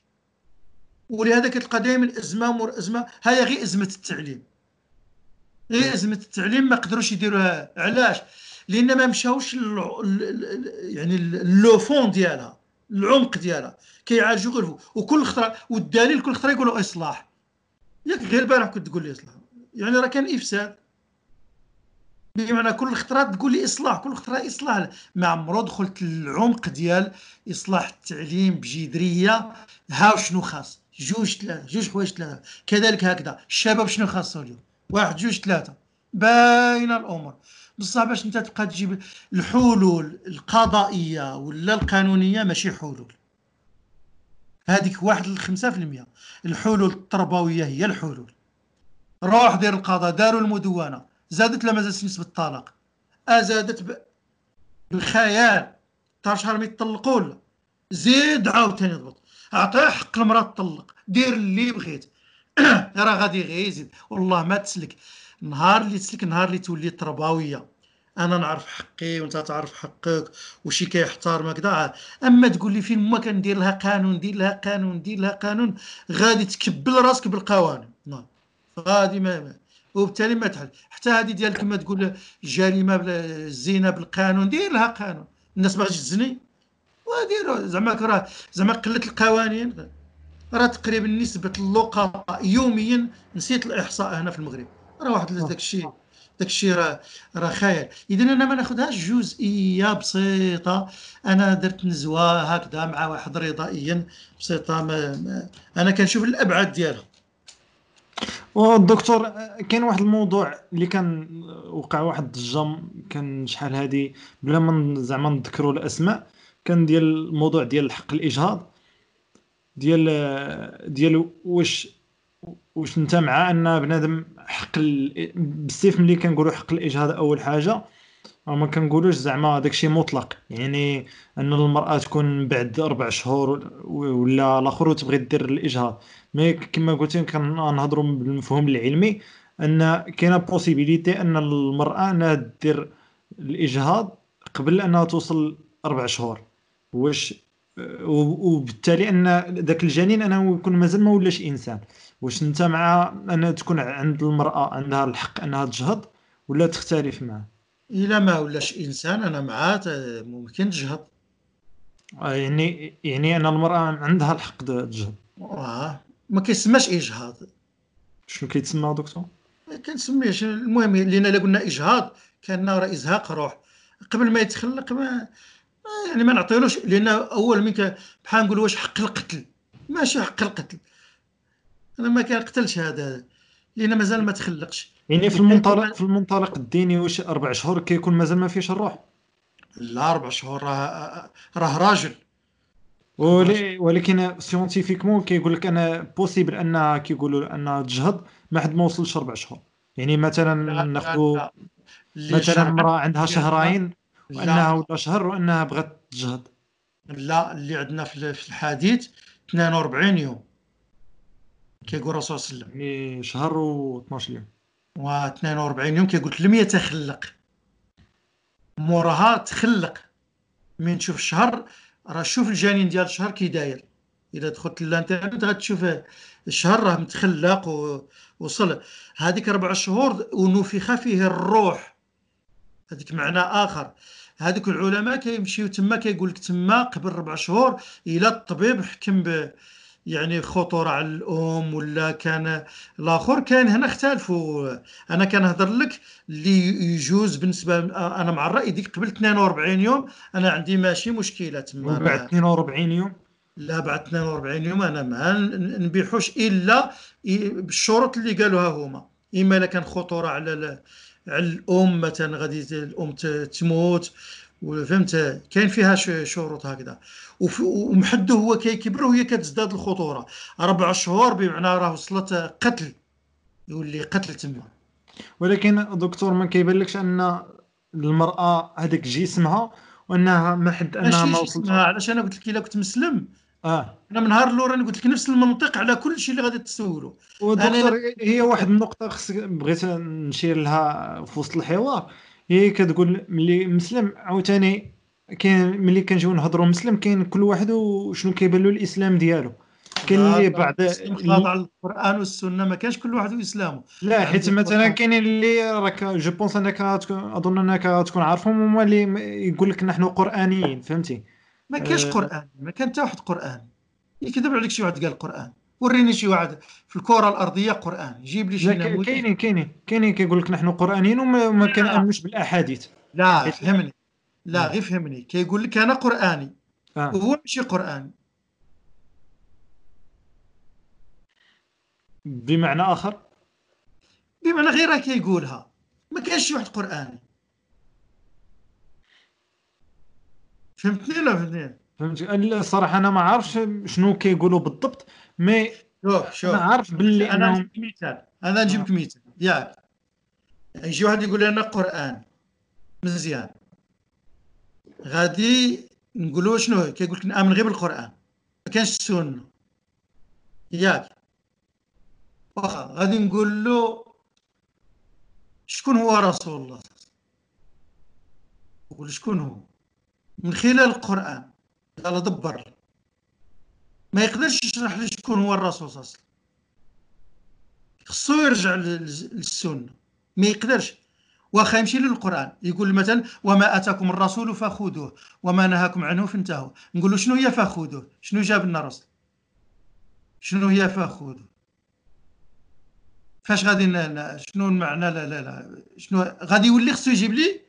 ولهذا كتلقى دائما إزمة مور إزمة. هي غير إزمة التعليم. غير إزمة التعليم ما قدروش يديروها. علاش؟ لأن ما مشاوش يعني لو فون ديالها العمق ديالها. كيعالجوا غير هو. وكل خطرة والدليل كل خطرة يقولوا إصلاح. ياك غير البارح كنت تقول لي إصلاح. يعني راه كان إفساد. بمعنى كل خطره تقول لي إصلاح كل خطره إصلاح. ما عمرو دخلت للعمق ديال إصلاح التعليم بجذرية. ها شنو خاص؟ جوج ثلاثة جوج حوايج ثلاثة كذلك هكذا. الشباب شنو خاصو اليوم؟ واحد جوج ثلاثة باينة الأمور. بصح باش أنت تبقى تجيب الحلول القضائية ولا القانونية ماشي حلول. هذيك واحد الخمسة في المية. الحلول التربوية هي الحلول. روح دير القضاء داروا المدونة. زادت لا ما زادتش نسبة الطلاق أزادت ب... بالخيال. تاع شهر ما يطلقوا لا زيد عاوتاني ضبط اعطيه حق المرأة تطلق. دير اللي بغيت. راه غادي غير يزيد. والله ما تسلك. نهار اللي تسلك نهار اللي تولي تربويه أنا نعرف حقي وأنت تعرف حقك. وشي كيحترمك كذا أما تقول لي فين ما كندير لها قانون دير لها قانون دير لها قانون غادي تكبل راسك بالقوانين. نعم. غادي ما, ما. وبالتالي ما تحل. حتى هذه ديال كما تقول الجريمه الزنا بالقانون دير لها قانون. الناس ما غاديش تزني. وديروا زعما راه زعما قله القوانين. راه تقريبا نسبه اللقطاء يوميا نسيت الإحصاء هنا في المغرب. راه واحد داك الشيء داك الشيء راه راه خيال اذا أنا ما ناخذهاش جزئية بسيطة. أنا درت نزوة هكذا مع واحد رضائيا بسيطة ما, ما أنا كنشوف الأبعاد ديالها والدكتور كاين واحد الموضوع اللي كان وقع واحد الضجه كان شحال هادي بلا ما زعما نذكروا الأسماء كان ديال الموضوع ديال حق الإجهاض ديال ديال واش واش انت مع أن بنادم حق ال... بالسيف ملي كنقولوا حق الإجهاض أول حاجة ما كنقولوش زعما داكشي مطلق. يعني أن المرأة تكون بعد أربع شهور ولا الآخر وتبغي دير الإجهاض. mais كما قلت كنهضروا بالمفهوم العلمي أن كاينة possibilité أن المرأة أنها دير الإجهاض قبل أنها توصل أربع شهور. واش وبالتالي أن ذاك الجنين أنه يكون مازال ما ولاش إنسان. واش أنت مع أن تكون عند المرأة عندها الحق أنها تجهض ولا تختلف معه إلا ما ولاش إنسان أنا معاه ممكن تجهض يعني يعني أن المرأة عندها الحق تجهض آه ما كيسماش إجهاض. شنو كيتسمى دكتور؟ ما كنسميهش. المهم لأن إلا قلنا إجهاض كان راه ازهاق روح. قبل ما يتخلق ما يعني ما نعطيلوش لأن أول من بحال نقول واش حق القتل. ماشي حق القتل. أنا ما كنقتلش هذا. لأن مازال ما تخلقش. يعني في المنطلق في المنطلق الديني واش أربع شهور كيكون مازال ما فيش الروح. لا أربع شهور راه راه راجل. ولي ولكن scientifiquement كيقول لك أنا possible أن كيقولوا أن تجهض ما حد ما وصل أربع شهور. يعني مثلا ناخذ مثلا امرأة عندها شهرين وأنها ولا شهر وأنها بغات تجهض. لا اللي عندنا في الحديث 42 يوم. كيقول الرسول صلى الله عليه وسلم. يعني شهر و 12 يوم و 42 يوم كيقول لم يتخلق. موراها تخلق. من تشوف الشهر راه شوف الجنين ديال الشهر كي داير. إلا دخلت للانترنت غتشوف الشهر راه متخلق وصل. هذيك أربع شهور ونفخ فيه الروح. هذيك معنى آخر. هذوك العلماء كيمشيو تما كيقول لك تما قبل ربع شهور إلى الطبيب حكم ب يعني خطوره على الأم ولا كان الآخر كان هنا اختلفوا. أنا كنهضر لك اللي يجوز بالنسبة أنا مع الرأي ديك قبل 42 يوم أنا عندي ماشي مشكلة تما. بعد 42 يوم؟ لا بعد 42 يوم أنا ما نبيحوش إلا بالشروط اللي قالوها هما. إما إلا كان خطوره على على الأم مثلا غادي الأم تموت فهمت كاين فيها شروط هكذا. ومحدو هو كيكبر وهي كتزداد الخطورة. أربع شهور بمعنى راه وصلت قتل. يولي قتل تما. ولكن دكتور ما كيبان لكش أن المرأة هذاك جسمها وأنها ما حد أنها ما وصلت. علاش أنا قلت لك إلا كنت مسلم؟ آه. أنا من نهار الأول قلت لك نفس المنطق على كل شيء اللي غادي تسولو. ودكتور هي واحد النقطة خص بغيت نشير لها في وسط الحوار. هي كتقول ملي مسلم عاوتاني كاين ملي كنجيو نهضروا مسلم كاين كل واحد وشنو كيبان له الإسلام ديالو. كاين اللي بعد خاضع القران والسنة ما كانش كل واحد وإسلامه. لا يعني حيت مثلا كاينين اللي راك je pense أنك أظن أنك تكون عارفهم هما اللي يقول لك نحن قرآنيين فهمتي؟ ما كاينش آه. قران ما كان حتى واحد قران يكذب عليك شي واحد قال قرآن. وريني شي واحد في الكرة الأرضية قرآن. جيب لي شي نموذج. كاينين كاينين كاينين كيقول لك نحن قرآنيين وما كنأمنوش بالأحاديث. لا فهمني. لا غير فهمني. كيقول لك أنا قرآني. آه. وهو ماشي قرآني. بمعنى آخر؟ بمعنى غير كيقولها ما كاينش شي واحد قرآني. فهمتني ولا فهمتني فهمتي الصراحه أنا ما عارفش شنو كيقولوا بالضبط. مي شوف شوف. أنا عارف باللي أنا انهم نجيب مثال. أنا نجيب لك مثال. ياك. يجي واحد يقول لنا قرآن. مزيان. غادي نقولوا شنو؟ كيقول لك نآمن غير بالقرآن. ما كانش السنة ياك. واخا غادي نقول له شكون هو رسول الله؟ نقول شكون هو؟ من خلال القرآن. قال دبر. لي. ما يقدرش يشرح لي شكون هو الرسول صلى الله عليه وسلم. خصو يرجع لل- للسنة. ما يقدرش. واخا يمشي للقرآن يقول مثلا وما أتاكم الرسول فخذوه وما نهاكم عنه فانتهوا. نقول له شنو هي فخذوه شنو جاب لنا الرسول؟ شنو هي فخذوه فاش غادي شنو المعنى؟ لا لا لا. شنو غادي يولي خصو يجيب لي؟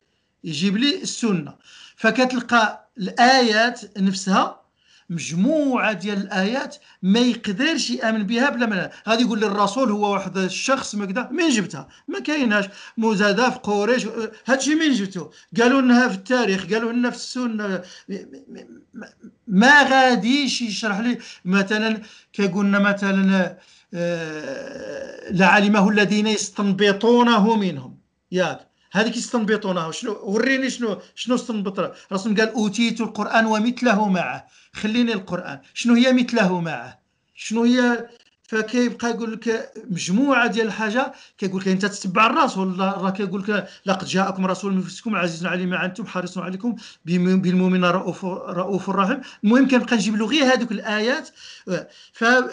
يجيب لي السنة. فكتلقى الآيات نفسها مجموعة ديال الآيات ما يقدرش يأمن بها بلا ما غادي يقول لي الرسول هو واحد الشخص ما كذا منين جبتها؟ ما كايناش مزادة في قريش هادشي منين جبتو. قالوا لنا في التاريخ قالوا لنا في السنة. ما غاديش يشرح لي مثلا كيقولنا مثلا آه، لعلمه الذين يستنبطونه منهم. ياك. هذيك يستنبطونه شنو وريني شنو شنو استنبط الرسول قال أوتيت القرآن ومثله معه. خليني القرآن. شنو هي مثله معه؟ شنو هي؟ فكيبقى يقول لك مجموعة ديال الحاجة. كيقول لك أنت تتبع الرسول لا- راه كيقول لك لقد جاءكم رسول من انفسكم عزيز عليه ما عنتم حريص عليكم بالمؤمنين رؤوف رؤوف رحيم المهم كنبقى نجيب له غير هذوك الآيات.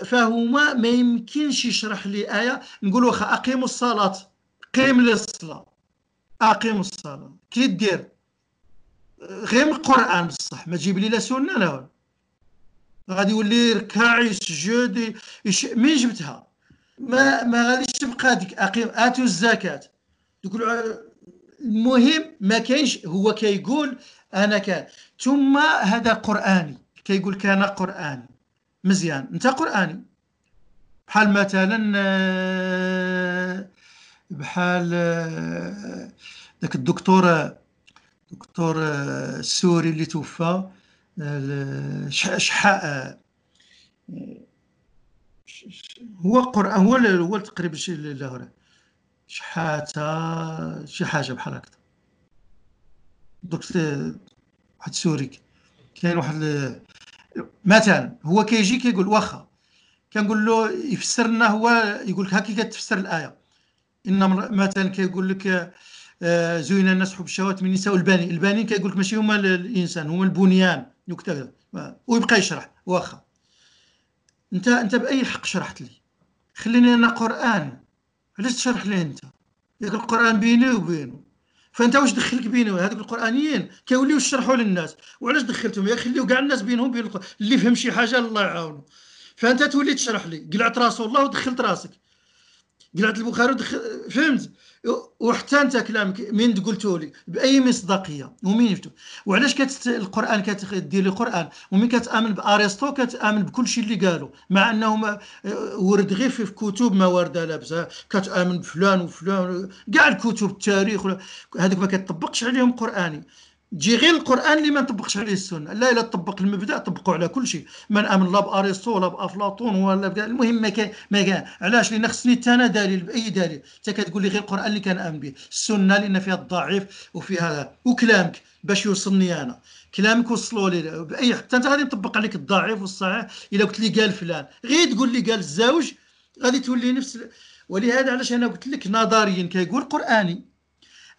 فهما ما يمكنش يشرح لي آية. نقول واخا أقيموا الصلاة. قيم لي أقيموا الصلاة. كي دير غير من القرآن بصح ما تجيب لي لا سنة لا والو. غادي يولي يركع يسجد يش... مين جبتها. ما ما غاديش تبقى ديك اقيم آتوا الزكاة. تقول المهم ما كاينش هو كيقول أنا كان ثم هذا قرآني. كيقول كان قرآني. مزيان. أنت قرآني. بحال مثلا آه، بحال آه، ذاك الدكتور دكتور آه، السوري اللي توفى آه، شحاء آه، هو قران هو هو تقريبا شي شحاتة شي حاجة بحال هكذا. دكتور واحد سوري كاين واحد مثلا هو كيجي كيقول واخا كنقول له يفسر لنا هو يقول لك هاكي كتفسر الآية. إن مثلا كيقول لك آه، زين الناس حب الشهوات من النساء والبنين. البنين كيقول لك ماشي هما ال- الإنسان هما البنيان وكذا ويبقى يشرح واخا. أنت أنت بأي حق شرحت لي؟ خليني أنا قرآن. علاش تشرح لي أنت؟ ياك القرآن بيني وبينه. فأنت واش دخلك بينه هذوك القرآنيين كيوليو يشرحوا للناس. وعلاش دخلتهم؟ يا خليو كاع الناس بينهم القرآن. اللي فهم شي حاجة الله يعاونه. فأنت تولي تشرح لي. قلعت رسول الله ودخلت راسك. قلعت البخاري ودخل فهمت؟ وحتى أنت كلامك من قلته لي بأي مصداقية؟ ومين يفتو وعلاش كت القرآن كتدير لي قران ومن كتأمن بارسطو كتأمن بكل شيء اللي قالوا مع أنه ما ورد غير في كتب ما ورده لابسه كتأمن بفلان وفلان كاع الكتب التاريخ هذوك ما كتطبقش عليهم قرآني. تجي غير القرآن اللي ما نطبقش عليه السنة. لا إلا طبق المبدأ طبقوا على كل شيء. من آمن لا بأرسطو ولا بأفلاطون ولا بكذا. المهم ما كان ما كان. علاش؟ لأن خصني حتى أنا دليل بأي دليل؟ انت كتقول لي غير القرآن اللي كنامن به. السنة لأن فيها الضعيف وفيها وكلامك باش يوصلني أنا. كلامك وصلوا لي. باي حتى أنت غادي نطبق عليك الضعيف والصحيح. إلا قلت لي قال فلان. غير تقول لي قال الزوج غادي تولي نفس ولهذا علاش أنا قلت لك نظريا كيقول قرآني.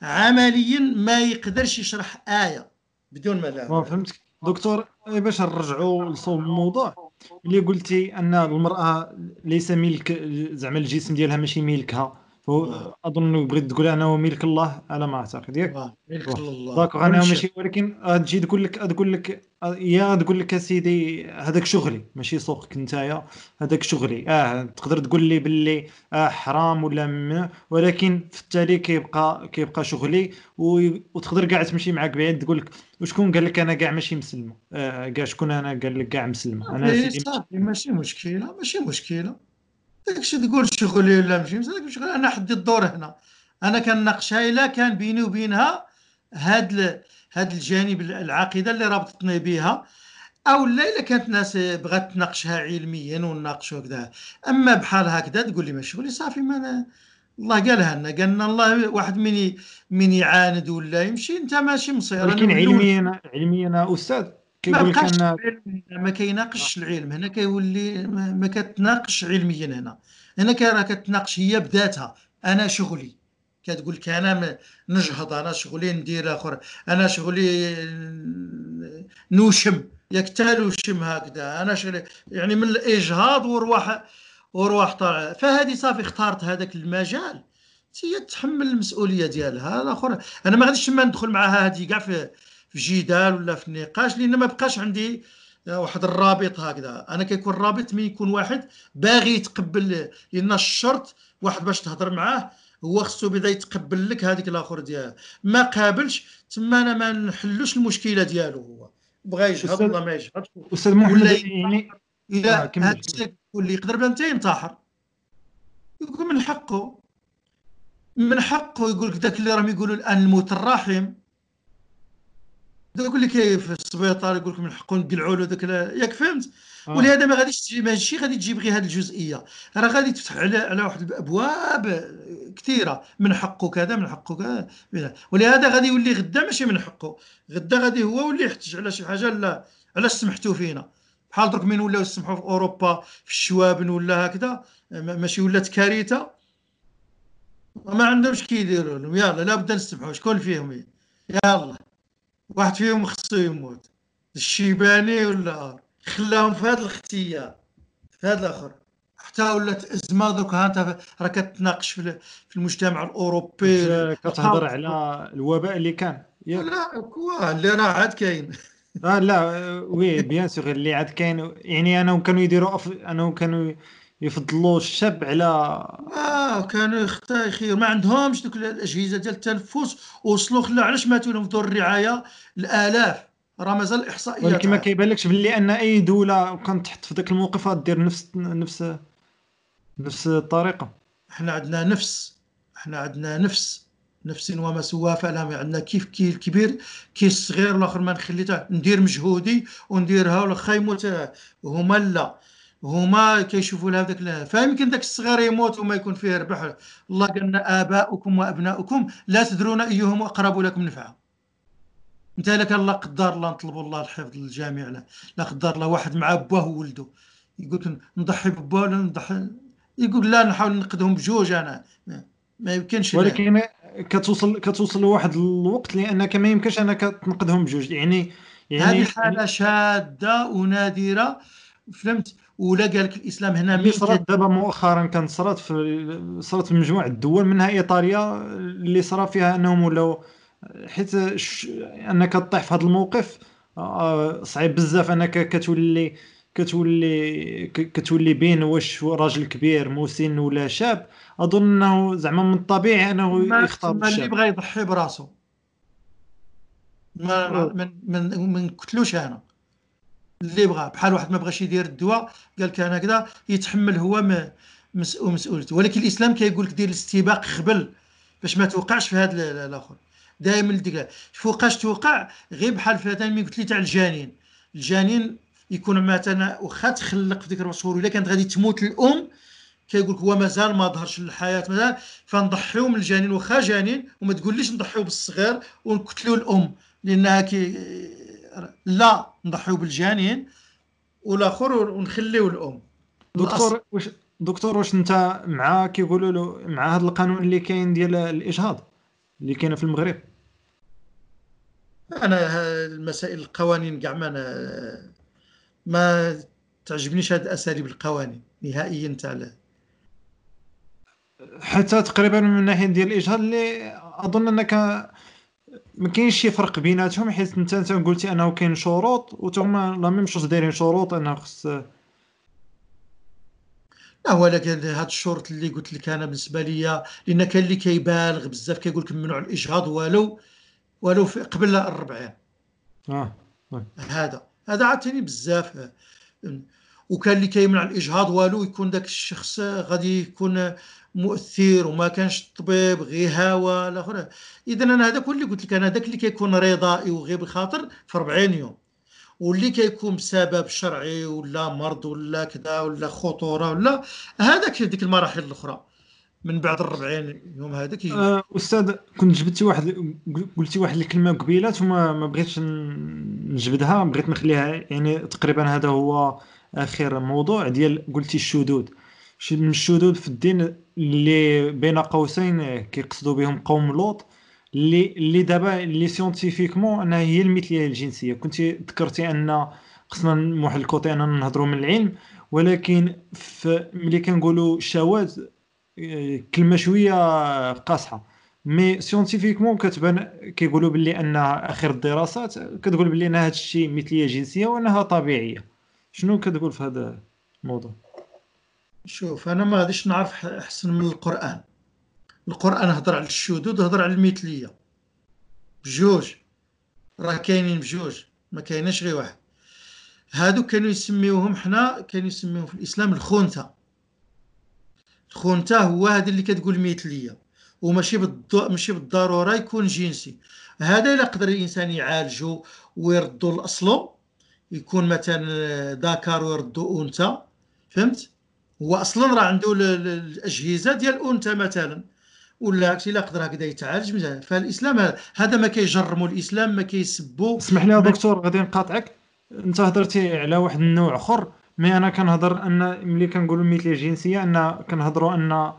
عمليا ما يقدرش يشرح آية. بدون ما ما فهمتك. دكتور باش نرجعوا لصوب الموضوع. اللي قلتي أن المرأة ليس ملك زعما الجسم ديالها ماشي ملكها. هو اظن بغيت تقول انه ملك الله على ما أعتقد. ياك؟ آه، ملك الله. d'accord انه كل ماشي. ولكن تجي تقول لك تقول لك يا تقول لك اسيدي هذاك شغلي. ماشي سوقك نتايا هذاك شغلي. آه تقدر تقول لي باللي آه حرام ولا ولكن في التالي كيبقى كيبقى شغلي. وتقدر كاع تمشي معاك بعيد تقول لك وشكون قال لك أنا كاع ماشي مسلمة؟ آه كاع شكون أنا قال لك كاع مسلمة؟ أنا إيه، سيدي ماشي مشكلة ماشي مشكلة. داكشي تقول شغلي ولا ماشي داك شغل أنا حدي الدور هنا. أنا كنناقشها إلا كان بيني وبينها هاد ال- هاد الجانب العقيدة اللي رابطتني بها أو لا إلا كانت ناس بغات تناقشها علميا ونناقشوا هكذا. أما بحال هكذا تقول لي ما شغلي صافي ما أنا الله قالها لنا قال لنا الله واحد من من يعاند ولا يمشي أنت ماشي مصير. ولكن علميا علميا أستاذ كيقول لك ان ما كيناقش العلم. هنا كيولي ما كتناقش علميا هنا. هنا راه كتناقش هي بذاتها أنا شغلي. كتقول لك أنا نجهض أنا شغلي ندير آخر. أنا شغلي نوشم. ياك تا نوشم هكذا. أنا شغلي يعني من الإجهاض ورواح ورواح طالع فهذه صافي اختارت هذاك المجال. هي تحمل المسؤولية ديالها. الآخر أنا ما غاديش ما ندخل معها هذه كاع في في جدال ولا في نقاش لأن ما بقاش عندي واحد الرابط هكذا. أنا كيكون رابط من يكون واحد باغي يتقبل لأن الشرط واحد باش تهضر معاه هو خصو بدا يتقبل لك هذيك الآخر ديالها. ما قابلش تما أنا ما نحلوش المشكلة ديالو هو. بغى يجهض ولا ما يجهضش أستاذ محمد ولا يعني آه، الا. هذا الشيء واللي يقدر بلا انت ينتحر يقول من حقه. من حقه يقول لك ذاك اللي راهم يقولوا الآن الموت يقول لك في السبيطار يقول لك من حقه نقلعوا له ال- ياك فهمت؟ آه. ولهذا ما غاديش تجي ماشي غادي تجيب غير هذه الجزئية. راه غادي تفتح على على واحد الأبواب كثيرة. من حقه كذا من حقه كذا ولهذا غادي يولي غدا ماشي من حقه غدا غادي هو يولي يحتج على شي حاجة لا علاش سمحتوا فينا؟ بحال درك من ولاو يسمحوا في أوروبا في الشوابن ولا هكذا ما- ماشي ولات كارثة. وما عندهمش كيديروا لهم. يلا لابد نسمحوا شكون فيهم؟ يلا. واحد فيهم خصو يموت. الشيباني ولا خلاهم في هذا الاختيار في هذا الآخر. حتى ولات ازمه دوك ها انت راه كتناقش في ال- في المجتمع الأوروبي. كت- كتهضر على الوباء اللي كان. لا quoi اللي راه عاد كاين. آه لا آه، oui bien sûr اللي عاد كاين. يعني أنا كانوا يديروا أف... أنا كانوا يفضلوا الشاب على آه كانوا يختار يخير ما عندهمش دوك الأجهزة ديال التنفس. وصلوا خلا علاش ماتوا لهم في دور الرعاية؟ الآلاف. راه مازال الاحصائيات ولكن ما. كيبانلكش باللي أن أي دولة كانت تحت في ذاك الموقف غدير نفس نفس نفس الطريقة. إحنا عندنا نفس. إحنا عندنا نفس. نفس وما سواه فعلا عندنا. كيف كي الكبير كي الصغير الآخر ما نخلي ندير مجهودي ونديرها واخا يموت هما لا. هما كيشوفوا لها داك فيمكن داك الصغير يموت وما يكون فيه ربح. الله قال لنا آباؤكم وأبناؤكم لا تدرون أيهم أقرب لكم نفعا. أنت الا كان لا قدر الله نطلبوا الله الحفظ للجميع لا. لا قدر الله واحد مع باه وولده. يقول لك نضحي بباه ولا نضحي. يقول لا نحاول نقدهم بجوج أنا. ما, يمكنش. ولكن كتوصل كتوصل لواحد الوقت لأنك ما يمكنش أنك تنقدهم بجوج. يعني يعني هذه حالة شاذه ونادرة. فهمت؟ ولا قال لك الإسلام هنا اللي صرات دابا مؤخرا كانت صرات في صرات في مجموعة الدول منها إيطاليا اللي صرا فيها أنهم ولاو حيت ش... أنك تطيح في هذا الموقف آه، صعيب بزاف أنك كتولي كتولي كتولي بين واش راجل كبير مسن ولا شاب أظن أنه زعما من الطبيعي أنه يختار ما اللي الشاب. بغى يضحي براسو. ما. من من ما نقتلوش أنا. اللي بغى بحال واحد ما بغاش يدير الدواء قال لك أنا كذا يتحمل هو مسؤوليته. ولكن الإسلام كيقول لك دير الاستباق قبل باش ما توقعش في هذا الآخر. دائما ديك فوقاش توقع؟ غير بحال مثلا ملي قلت لي تاع الجنين. الجنين يكون مثلا واخا تخلق في ديك أربع شهور إلا كانت غادي تموت الأم كيقول لك هو مازال ما ظهرش للحياة مثلا فنضحيو من الجنين. واخا جنين وما تقوليش نضحيو بالصغير ونقتلوا الأم لأنها كي لا نضحيو بالجنين والآخر ونخليو الأم. دكتور واش دكتور واش أنت مع كيقولوا له مع هذا القانون اللي كاين ديال الإجهاض اللي كاين في المغرب؟ أنا المسائل القوانين كاع ما ما تعجبنيش هاد أساليب القوانين نهائيا تاع حتى تقريبا من الناحية ديال الإجهاض اللي أظن أنك ما كاينش شي فرق بيناتهم حيت انت انت قلتي أنه كاين شروط وتهما لا ميم شوز دايرين شروط أنه خص لا ولكن هاد الشروط اللي قلت لك أنا بالنسبة لي لأن كاين اللي كيبالغ بزاف كيقول لك ممنوع الاجهاض ولو ولو في قبل الأربعين آه هذا هذا عاوتاني بزاف. وكان اللي كيمنع الاجهاض والو يكون داك الشخص غادي يكون مؤثر وما كانش الطبيب غير هوا الآخر اذا أنا هذاك هو اللي قلت لك أنا داك اللي كيكون رضائي وغير بالخاطر في 40 يوم. واللي كيكون بسبب شرعي ولا مرض ولا كذا ولا خطورة ولا هذاك ديك المراحل الأخرى. من بعد ال 40 يوم هذاك آه، أستاذ كنت جبتي واحد قلتي واحد الكلمة قبيلات وما ما بغيتش نجبدها بغيت نخليها يعني تقريبا هذا هو آخر موضوع ديال قلتي الشذوذ. من الشذوذ في الدين اللي بين قوسين كيقصدوا بهم قوم لوط اللي اللي دابا اللي scientifiquement أنها هي المثلية الجنسيه كنت ذكرتي أن خصنا من واحد ال côté أننا نهضروا من العلم ولكن ملي كنقولوا شواذ آه، كلمة شوية قاصحة. mais scientifiquement كتبان كيقولوا باللي أنها اخر الدراسات كتقول باللي ان هذا الشيء مثلية جنسية وأنها طبيعية. شنو كتقول في هذا الموضوع؟ شوف أنا ما غاديش نعرف أحسن من القرآن. القرآن هضر على الشذوذ هضر على المثلية. بجوج. راه كاينين بجوج ما كايناش غير واحد. هادو كانوا يسميوهم حنا كانوا يسميوهم في الإسلام الخنثى. الخنثى هو هذا اللي كتقول مثليه وماشي بالض... ماشي بالضرورة يكون جنسي. هذا إلا قدر الإنسان يعالجه ويردو لاصله يكون مثلا ذكر ويردو أنثى. فهمت؟ هو أصلا راه عنده ال- ال- الأجهزة ديال الانثى مثلا ولا عكس إلا قدر هكذا يتعالج فالإسلام هذا- ما كيجرموا الإسلام ما كيسبوا. اسمح لي يا دكتور غادي نقاطعك. أنت هضرتي على واحد النوع آخر مي أنا كنهضر ان ملي كنقولوا المثليه الجنسية أن كنهضروا أن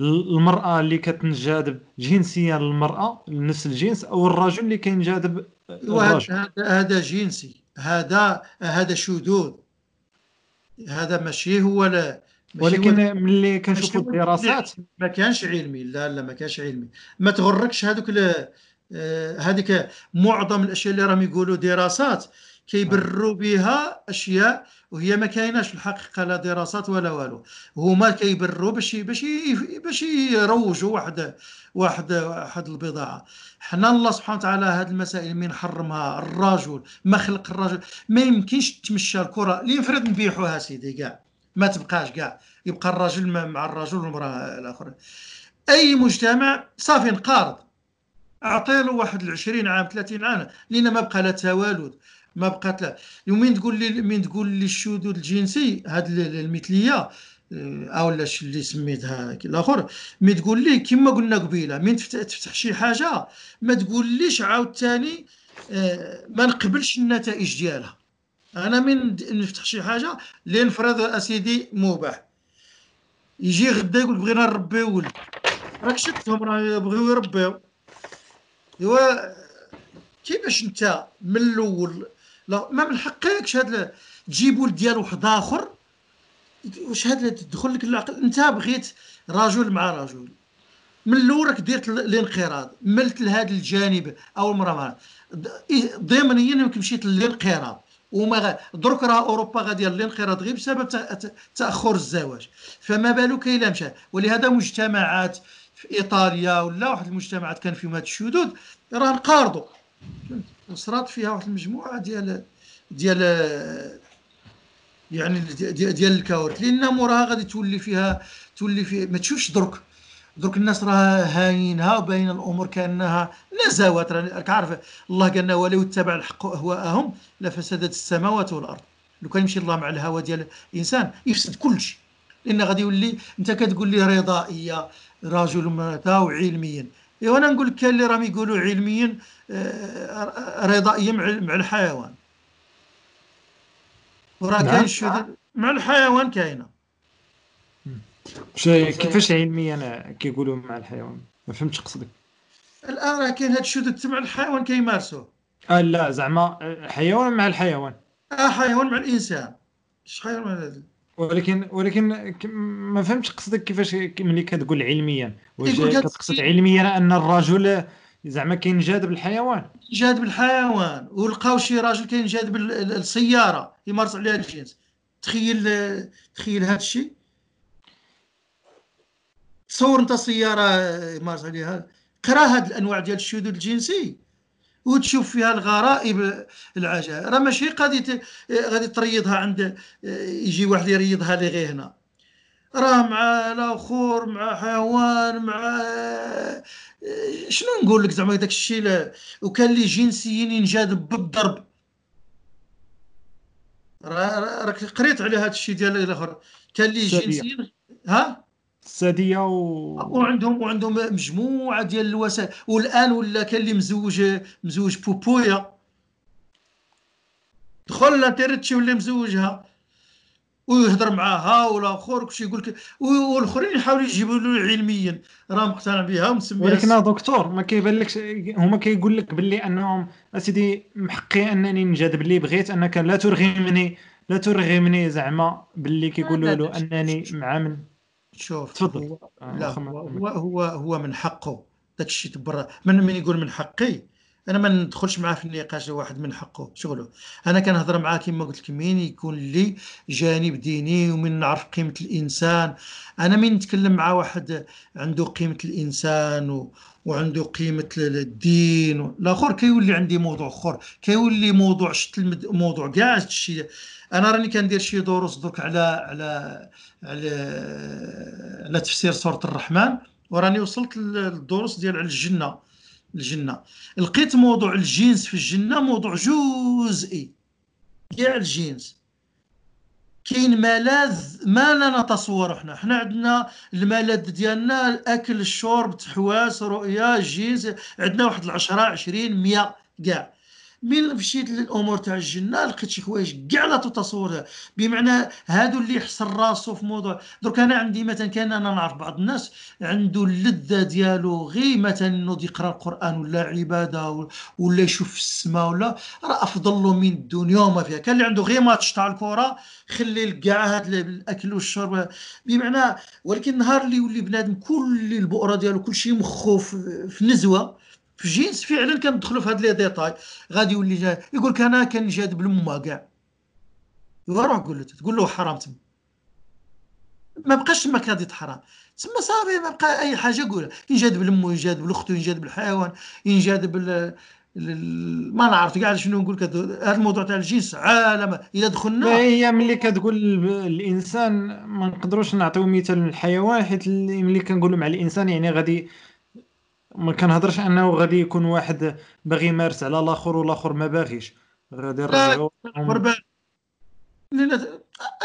المرأة اللي كتنجذب جنسيا للمرأة لنفس الجنس أو الرجل اللي كينجذب الرجل. هذا جنسي. هذا هذا شذوذ. هذا لا ماشي هو ولكن ملي كنشوفوا الدراسات ما كانش علمي لا لا ما كانش علمي. ما تغركش هذوك آه، هذيك معظم الأشياء اللي راهم يقولوا دراسات كيبرروا بها أشياء وهي ما كايناش الحقيقة لا دراسات ولا والو. هما كيبرروا باش باش باش يروجوا واحد واحد واحد البضاعة. حنا الله سبحانه وتعالى هذه المسائل من حرمها الرجل ما خلق الرجل. ما يمكنش تمشى الكرة اللي يفرض نبيحوها سيدي كاع. ما تبقاش كاع يبقى الرجل مع الرجل والمرأة الاخرى أي مجتمع صافي انقرض اعطي له واحد ال 20 عام 30 عام لأن ما بقى لا توالد ما بقات لا. ومين تقول لي من تقول لي الشذوذ الجنسي؟ هاد ال- المثلية آه، أو اللي سميتها الآخر. مي تقول لي كما قلنا قبيلة من تفتح, تفتح شي حاجة؟ ما تقوليش عاوتاني آه، ما نقبلش النتائج ديالها. أنا من نفتح شي حاجة اللي نفرض اسيدي مباح. يجي غدا يقول بغينا نربيو ولد. راك شفتهم راه يبغيو يربيو. إيوا كيفاش أنت من الأول؟ لا ما من حقكش هاد تجيب ولد ديال واحد آخر. واش هاد تدخل لك العقل. أنت بغيت رجل مع رجل. من الأول راك درت ال- الانقراض. ملت لهذا الجانب أو المرأة. إيه، ضمنيا يمكن مشيت للانقراض. وما. درك راه أوروبا غاديه للانقراض غير بسبب تأخر الزواج. فما بالك إلى مشى ولهذا مجتمعات في إيطاليا ولا واحد المجتمعات كان فيهم هاد الشذوذ راه انقرضوا وصرات فيها واحد المجموعة ديال ديال يعني ديال, ديال الكوارث لأن موراها غادي تولي فيها تولي في ما تشوفش درك. درك الناس راه هاينها وباين الأمور كأنها نزوات راك عارف الله قال لنا ولو اتبع الحق أهواءهم لفسدت السماوات والأرض. لو كان يمشي الله مع الهوى ديال الإنسان يفسد كل شيء. لأن غادي يولي أنت كتقول لي رضائية رجل ومراه وعلميا. إيوا أنا نقول لك كاين اللي راهم يقولوا علميا آه، رضائية مع مع الحيوان. وراه نعم. كاين الشذوذ مع الحيوان كاينة. ش- كيفاش علميا كيقولوا مع الحيوان؟ ما فهمتش قصدك. الآن راه كاين هذا الشذوذ مع الحيوان كيمارسوه آه لا زعما حيوان مع الحيوان. آه حيوان مع الإنسان. اش حيوان هذا. ولكن ولكن ما فهمتش قصدك كيفاش ملي كتقول علميا. واش كتقصد علميا أن الرجل زعما كينجذب الحيوان جاذب الحيوان ولقاو شي راجل كاين جاذب ال- ال- السيارة يمارس عليها الجنس. تخيل تخيل هذا الشيء. تصور انت سيارة يمارس عليها قرا هاد الأنواع ديال الشذوذ الجنسي وتشوف فيها الغرائب العجائب. راه ماشي غادي ت- غادي تريضها عند يجي واحد يريضها لي غير هنا. راه مع الآخر مع حيوان مع شنو نقول لك زعما داك الشيء وكان لي جنسيين ينجذب بالضرب. راك قريت على هذا الشيء ديال الآخر. كان لي. جنسيين ها؟ الساديه و وعندهم وعندهم مجموعة ديال الوسائل والآن ولا كان اللي مزوج مزوج بوبويا. دخل الانترنت شي ولا مزوجها. ويهضر معاها والآخر كلشي يقول لك والآخرين يحاولوا يجيبوا له علميا. راه مقتنع بها ومسميها ولكن يا دكتور ما كيبان لكش هما كيقول لك باللي أنهم أسيدي محقي أنني نجاد باللي بغيت أنك لا ترغمني لا ترغمني زعما باللي كيقولوا له أنني مع من شوف تفضل. هو آه، لا هو هو هو, هو من حقه. داك الشيء من من يقول من حقي؟ أنا ما ندخلش معاه في النقاش واحد من حقه. شغله أنا كنهضر معاه كما قلت لك مين يكون لي جانب ديني ومن نعرف قيمة الإنسان. أنا من نتكلم مع واحد عنده قيمة الإنسان و وعنده قيمة ال- الدين و- الآخر كيولي عندي موضوع آخر كيولي موضوع شت المد... موضوع كاع الشيء. أنا راني كندير شي دروس درك على على على على تفسير سورة الرحمن وراني وصلت للدروس ديال على الجنة. الجنة. لقيت موضوع الجنس في الجنة موضوع جزئي. كاع الجنس. كاين ملاذ ما لا نتصور حنا. حنا عندنا الملاذ ديالنا الأكل الشرب تحواس رؤية جنس. عندنا واحد العشرة عشرين مية كاع. من مشيت للامور تاع الجنه لقيت شي حوايج كاع لا تتصورها بمعنى هادو اللي يحسن راسو في موضوع درك أنا عندي مثلا كأن أنا نعرف بعض الناس عنده اللذة ديالو غير مثلا انه يقرأ القرآن ولا عبادة ولا يشوف السماء ولا راه أفضل له من الدنيا وما فيها. كان اللي عنده غير ماتش تاع الكرة خلي كاع هاد الأكل والشرب. بمعنى ولكن النهار اللي يولي بنادم كل البؤرة ديالو كل شيء مخو في نزوة في جنس فعلا كندخلوا في هاد les détails. غادي يولي يقول لك أنا كنجامع الأم كاع. روح قول له تقول له حرام تما. ما بقاش تما كادي حرام. تما صافي ما بقى أي حاجة قولها ينجاد بالمو ينجاد بالأخت ينجاد بالحيوان ينجاد بال ال- ما نعرف كاع شنو نقول لك هذا الموضوع تاع الجنس عالم. إذا دخلنا هي ملي كتقول ال- الإنسان ما نقدروش نعطيو مثال للحيوان حيت ملي كنقولوا مع الإنسان يعني غادي ما كنهضرش انه غادي يكون واحد باغي يمارس على الآخر والاخر ما باغيش. غادي نرجعوا لأن-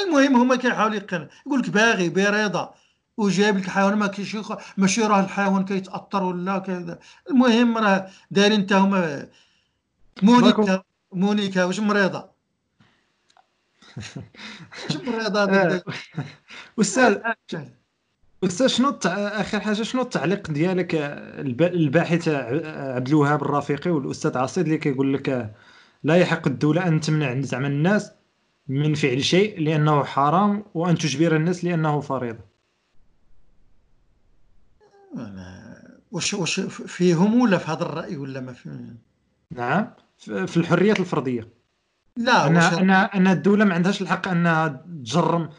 المهم هما كيحاولوا يقنعوا يقول لك باغي برضا وجايب لك الحيوان ما كاينش ماشي راه الحيوان كيتأثر ولا كذا. المهم راه دايرين حتى هما مونيكا مونيكا واش مريضة؟ واش مريضة أستاذ أستاذ شنو. اخر حاجة شنو التعليق ديالك؟ الب... الباحث عبد الوهاب الرفيقي والأستاذ عصيد اللي كيقول لك لا يحق الدولة أن تمنع زعما الناس من فعل شيء لأنه حرام وأن تجبر الناس لأنه فريضة. أنا- واش واش فيهم ولا في هذا الرأي ولا ما في نعم. في الحريات الفردية. لا ان واش ان أن الدولة ما عندهاش الحق أنها تجرم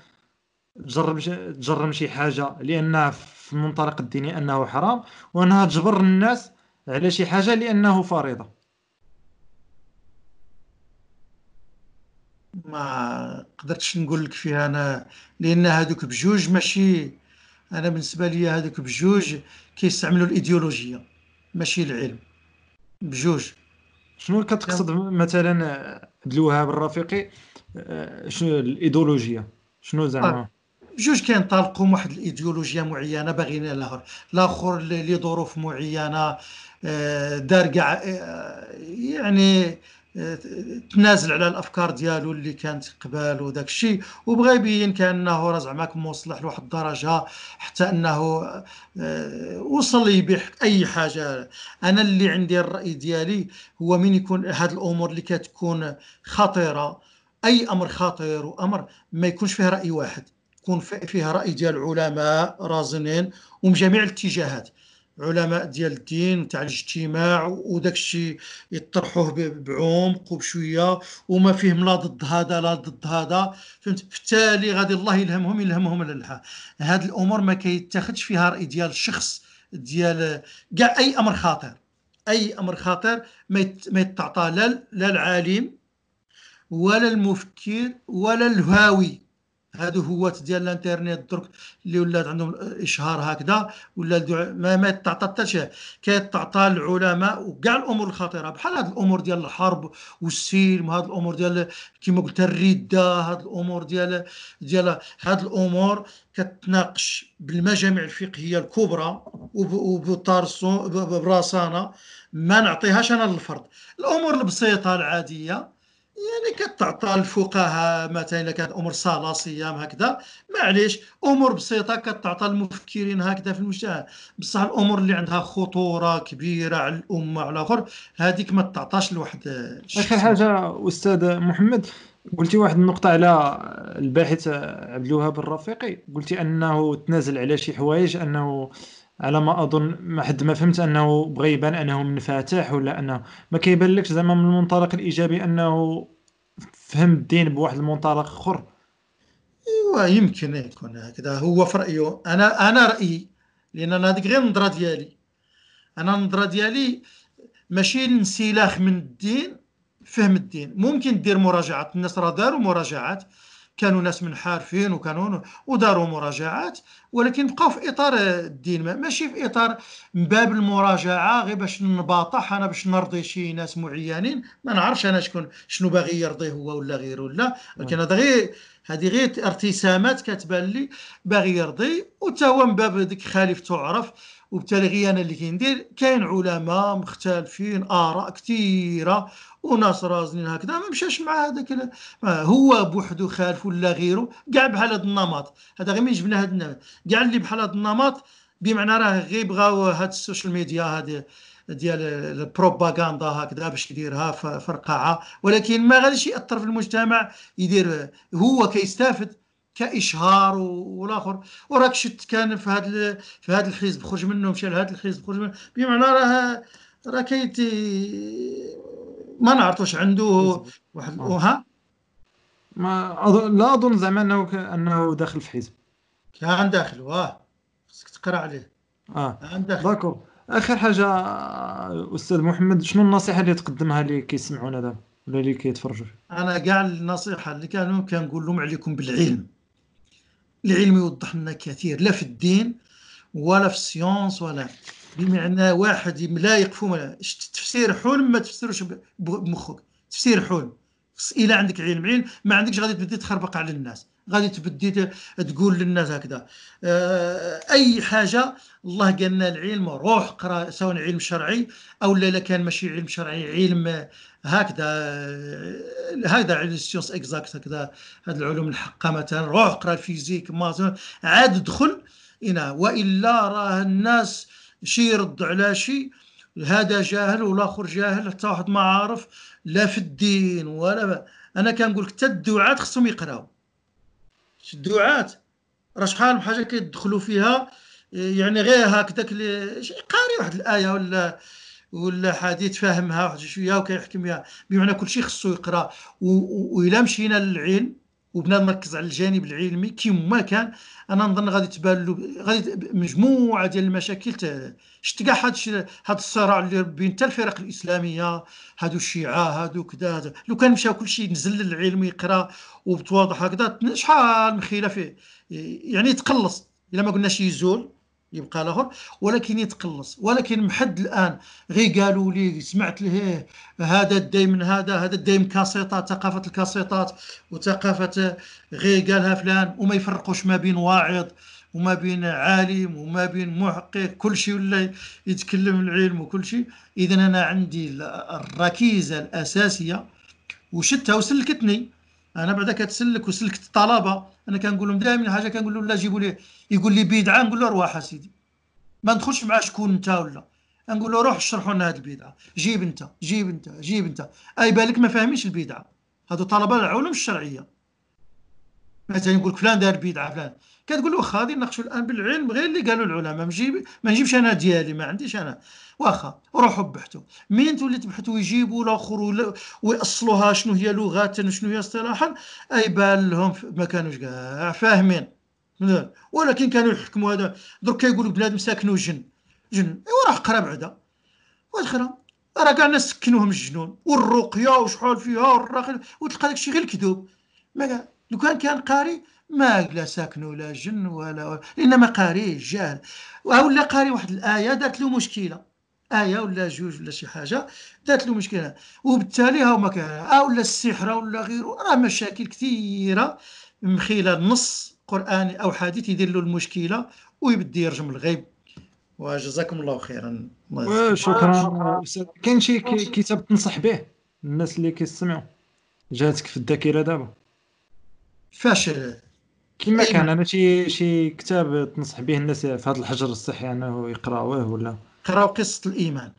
تجرم ش- تجرم شي حاجة لانها في المنطلق الديني أنه حرام وأنها تجبر الناس على شي حاجة لأنه فريضة. ما قدرتش نقول لك فيها أنا لأن هذوك بجوج ماشي أنا بالنسبة لي هذوك بجوج كيستعملوا الإيديولوجية ماشي العلم. بجوج. شنو كتقصد مثلا عبد الوهاب الرفيقي؟ آه، شنو الايديولوجيا شنو زعما؟ بجوج كينطلقوا واحد الإيديولوجيا معينة باغيين الآخر. الآخر لظروف معينة آه، دار كاع آه، يعني آه، تنازل على الأفكار ديالو اللي كانت قبال وداك الشيء. وبغى يبين كأنه راه زعما موصلح لواحد الدرجة حتى أنه وصل يبيع أي حاجة. أنا اللي عندي الرأي ديالي هو من يكون هاد الأمور اللي كتكون خطيرة. أي أمر خطير وأمر ما يكونش فيه رأي واحد. يكون في- فيها رأي ديال علماء رازنين ومن جميع الاتجاهات. علماء ديال الدين تاع الاجتماع وداك الشيء يطرحوه بعمق وبشوية وما فيهم لا ضد هذا لا ضد هذا. فهمت؟ بالتالي غادي الله يلهمهم يلهمهم الالحاد هاد الأمور ما كيتاخذش فيها رأي ديال الشخص ديال كاع أي أمر خطير أي أمر خطير ما يت- ما يتعطى لا العالم ولا المفكر ولا الهاوي. هادو هوات ديال الانترنت درك اللي ولات عندهم إشهار هكذا ولا ما ما تعطى حتى شي كيتعطى العلماء وكاع الأمور الخطيرة بحال هاد الأمور ديال الحرب والسلم وهاد الأمور ديال كما قلت الردة هاد الأمور ديال ديال هاد الأمور كتناقش بالمجامع الفقهية الكبرى وب- وبطارسو ب- ب- براسانا ما نعطيهاش أنا للفرد. الأمور البسيطة العادية يعني كتعطى الفقهاء مثلا الا كانت أمور صلاه صيام هكذا. معليش أمور بسيطة كتعطى المفكرين هكذا في المجتمع. بصح الأمور اللي عندها خطورة كبيرة على الأمة على الآخر هذيك ما تعطاش لواحد الشخص. آخر حاجة أستاذ محمد قلتي واحد النقطة على الباحث عبد الوهاب الرفيقي. قلتي أنه تنازل على شي حوايج أنه على ما أظن ما حد ما فهمت أنه بغى يبان أنه منفتح ولا أنه ما كيبان لكش زعما من المنطلق الإيجابي أنه فهم الدين بواحد المنطلق آخر. إيوا يمكن يكون هكذا. هو في رايه أنا أنا رأيي لأن أنا هذيك غير النظرة ديالي. أنا النظرة ديالي ماشي الانسلاخ من الدين فهم الدين. ممكن دير مراجعات الناس راه داروا مراجعات. كانوا ناس منحرفين وكانوا وداروا مراجعات ولكن بقاو في إطار الدين. ما- ماشي في إطار من باب المراجعة غير باش نباطح أنا باش نرضي شي ناس معينين. ما نعرفش أنا شكون شنو باغي يرضي هو ولا غيره لا. ولكن هذا غير هذه غير ارتسامات كتبان لي باغي يرضي. وتا هو من باب ديك خالف تعرف وبالتالي أنا اللي كندير كاين علماء مختلفين آراء كثيرة وناس رازنين هكذا ما مشاش مع هذاك هو بوحدو خالف ولا غيره كاع بحال هذا النمط. هذا غير ما يجبنا هذا النمط. كاع اللي بحال هذا النمط بمعنى راه غير بغاو هاد ال social media هذه ديال البروباغندا هكذا باش يديرها ف- فرقعه ولكن ما غاديش يأثر في المجتمع يدير هو كيستافد كإشهار والآخر. وراك شت كان في هذا في هذا الحزب خرج منه مشى لهذا الحزب خرج منه بمعنى راه راه كيتي ما نعرف واش عنده واحد آه. وها ما أظن لا أظن زعما أنه ك- أنه داخل في حزب. كان داخل واه. خصك تقرأ عليه. آه. كان داخل. داكور. آخر حاجة أستاذ محمد شنو النصيحة اللي تقدمها اللي كيسمعونا دابا ولا اللي كيتفرجوا؟ أنا كاع النصيحة اللي كانوا كنقول لهم عليكم بالعلم. العلم يوضح لنا كثير لا في الدين ولا في السيونس ولا بمعنى واحد لا يقفوا تفسير حلم ما تفسروش بمخك تفسير حلم إلا عندك علم علم ما عندكش غادي تبدي تخربق على الناس. غادي تبدي تقول للناس هكذا. آه، أي حاجة الله قال لنا العلم روح قرأ سواء علم شرعي أو لا كان ماشي علم شرعي علم هكذا. آه، هكذا علم ال sciences exactes هكذا. هذه العلوم الحقة مثلا. روح اقرا ال physique ما عاد دخل هنا. وإلا راه الناس شي يرد على شي هذا جاهل والآخر جاهل حتى واحد ما عارف لا في الدين ولا. أنا كنقول لك حتى الدعاة خصهم يقراو. الدعاة راه شحال من حاجة كيدخلوا فيها يعني غير هكذاك قاري واحد الآية ولا ولا حديث فاهمها واحد شوية وكيحكم بها. بمعنى كل شيء خصو يقرأ وإلا مشينا للعلم وبنا نركز على الجانب العلمي كما كان أنا نظن غادي تبان له غادي مجموعة ديال المشاكل شفت كاع الشيء- هاد الصراع اللي بين حتى الفرق الإسلامية هادو الشيعة هادو كذا هذا. لو كان مشى كل شيء نزل للعلم يقرأ وبتواضح هكذا شحال من خلاف يعني يتقلص إلا ما قلناش يزول يبقى الآخر ولكن يتقلص. ولكن محد الآن غير قالوا لي سمعت له هذا الداي من هذا هذا الداي من كاسيطات ثقافة الكاسيطات وثقافة غير قالها فلان وما يفرقوش ما بين واعظ وما بين عالم وما بين محقق كل شيء ولا يتكلم العلم وكل شيء. اذا أنا عندي ال- الركيزة الأساسية وشتها وسلكتني. أنا بعدا كتسلك وسلكت الطلبة أنا كنقول لهم دائما حاجة كنقول لهم لا جيبوا لي يقول لي بدعه نقول له روح أسيدي. ما ندخلش معاه شكون أنت ولا. نقول له روح اشرحوا لنا هذه البدعه جيب أنت جيب أنت جيب أنت. أي بالك ما فاهمينش البدعه هذو طلبة العلوم الشرعية. مثلا يقول فلان دار بدعه فلان. كتقول له واخا غادي نناقشوا الآن بالعلم غير اللي قالوا العلماء. ما نجيب ما نجيبش أنا ديالي ما عنديش أنا. واخا روحوا بحثوا. مين تولي تبحثوا ويجيبوا الآخر ويأصلوها؟ شنو هي لغة؟ وشنو هي اصطلاحا؟ أي بان لهم ما كانوش كاع فاهمين. ولكن كانوا يحكموا هذا. درك كيقولوا بنادم ساكنوا جن جن. ايوا راه قرا بعدا. والاخرى راه كاع الناس سكنوهم الجنون. والرقية وشحال فيها والراقي وتلقى داكشي غير الكذوب. ما لو كان كان قاري ما لا ساكن ولا جن ولا ولا- لأن ما قاري جاهل. ولا قاري واحد الآية دارت له مشكلة. آية ولا جوج ولا شي حاجة دارت له مشكلة. وبالتالي ها هما كان آه ولا السحر ولا غيره راه مشاكل كثيرة. من خلال نص قراني أو حديث يدير له المشكلة ويبدي يرجم الغيب. وجزاكم الله خيرا. الله. شكرا. كاين شي كتاب تنصح به الناس اللي كيستمعوا جاتك في الذاكرة دابا. فاش كما أي كان أنا شي شي كتاب تنصح به الناس في هذا الحجر الصحي أنه يقراوه ولا؟ قراو قصة الإيمان.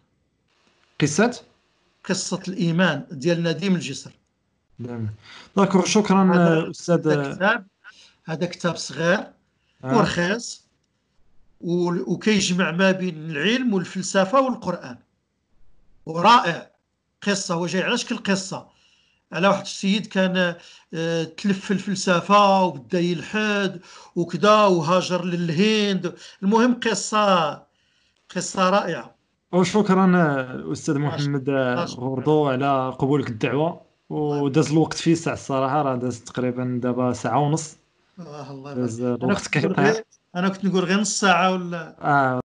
قصات قصة الإيمان ديال نديم الجسر. دائما داكور شكرا أستاذ. هذا كتاب هذا كتاب صغير آه. ورخيص وكيجمع ما بين العلم والفلسفة والقرآن. ورائع. قصة هو جاي على شكل قصة؟ على واحد السيد كان آه، تلف في الفلسفة وبدا يلحد وكذا وهاجر للهند. المهم قصة قصة رائعة. وشكرا أستاذ محمد. غردو على قبولك الدعوه وداز الوقت في ساعة الصراحة راه داز تقريبا دابا ساعة ونص. آه الله داز يبارك. أنا الوقت كيطير أنا كنت نقول غير نص ساعة ولا؟ آه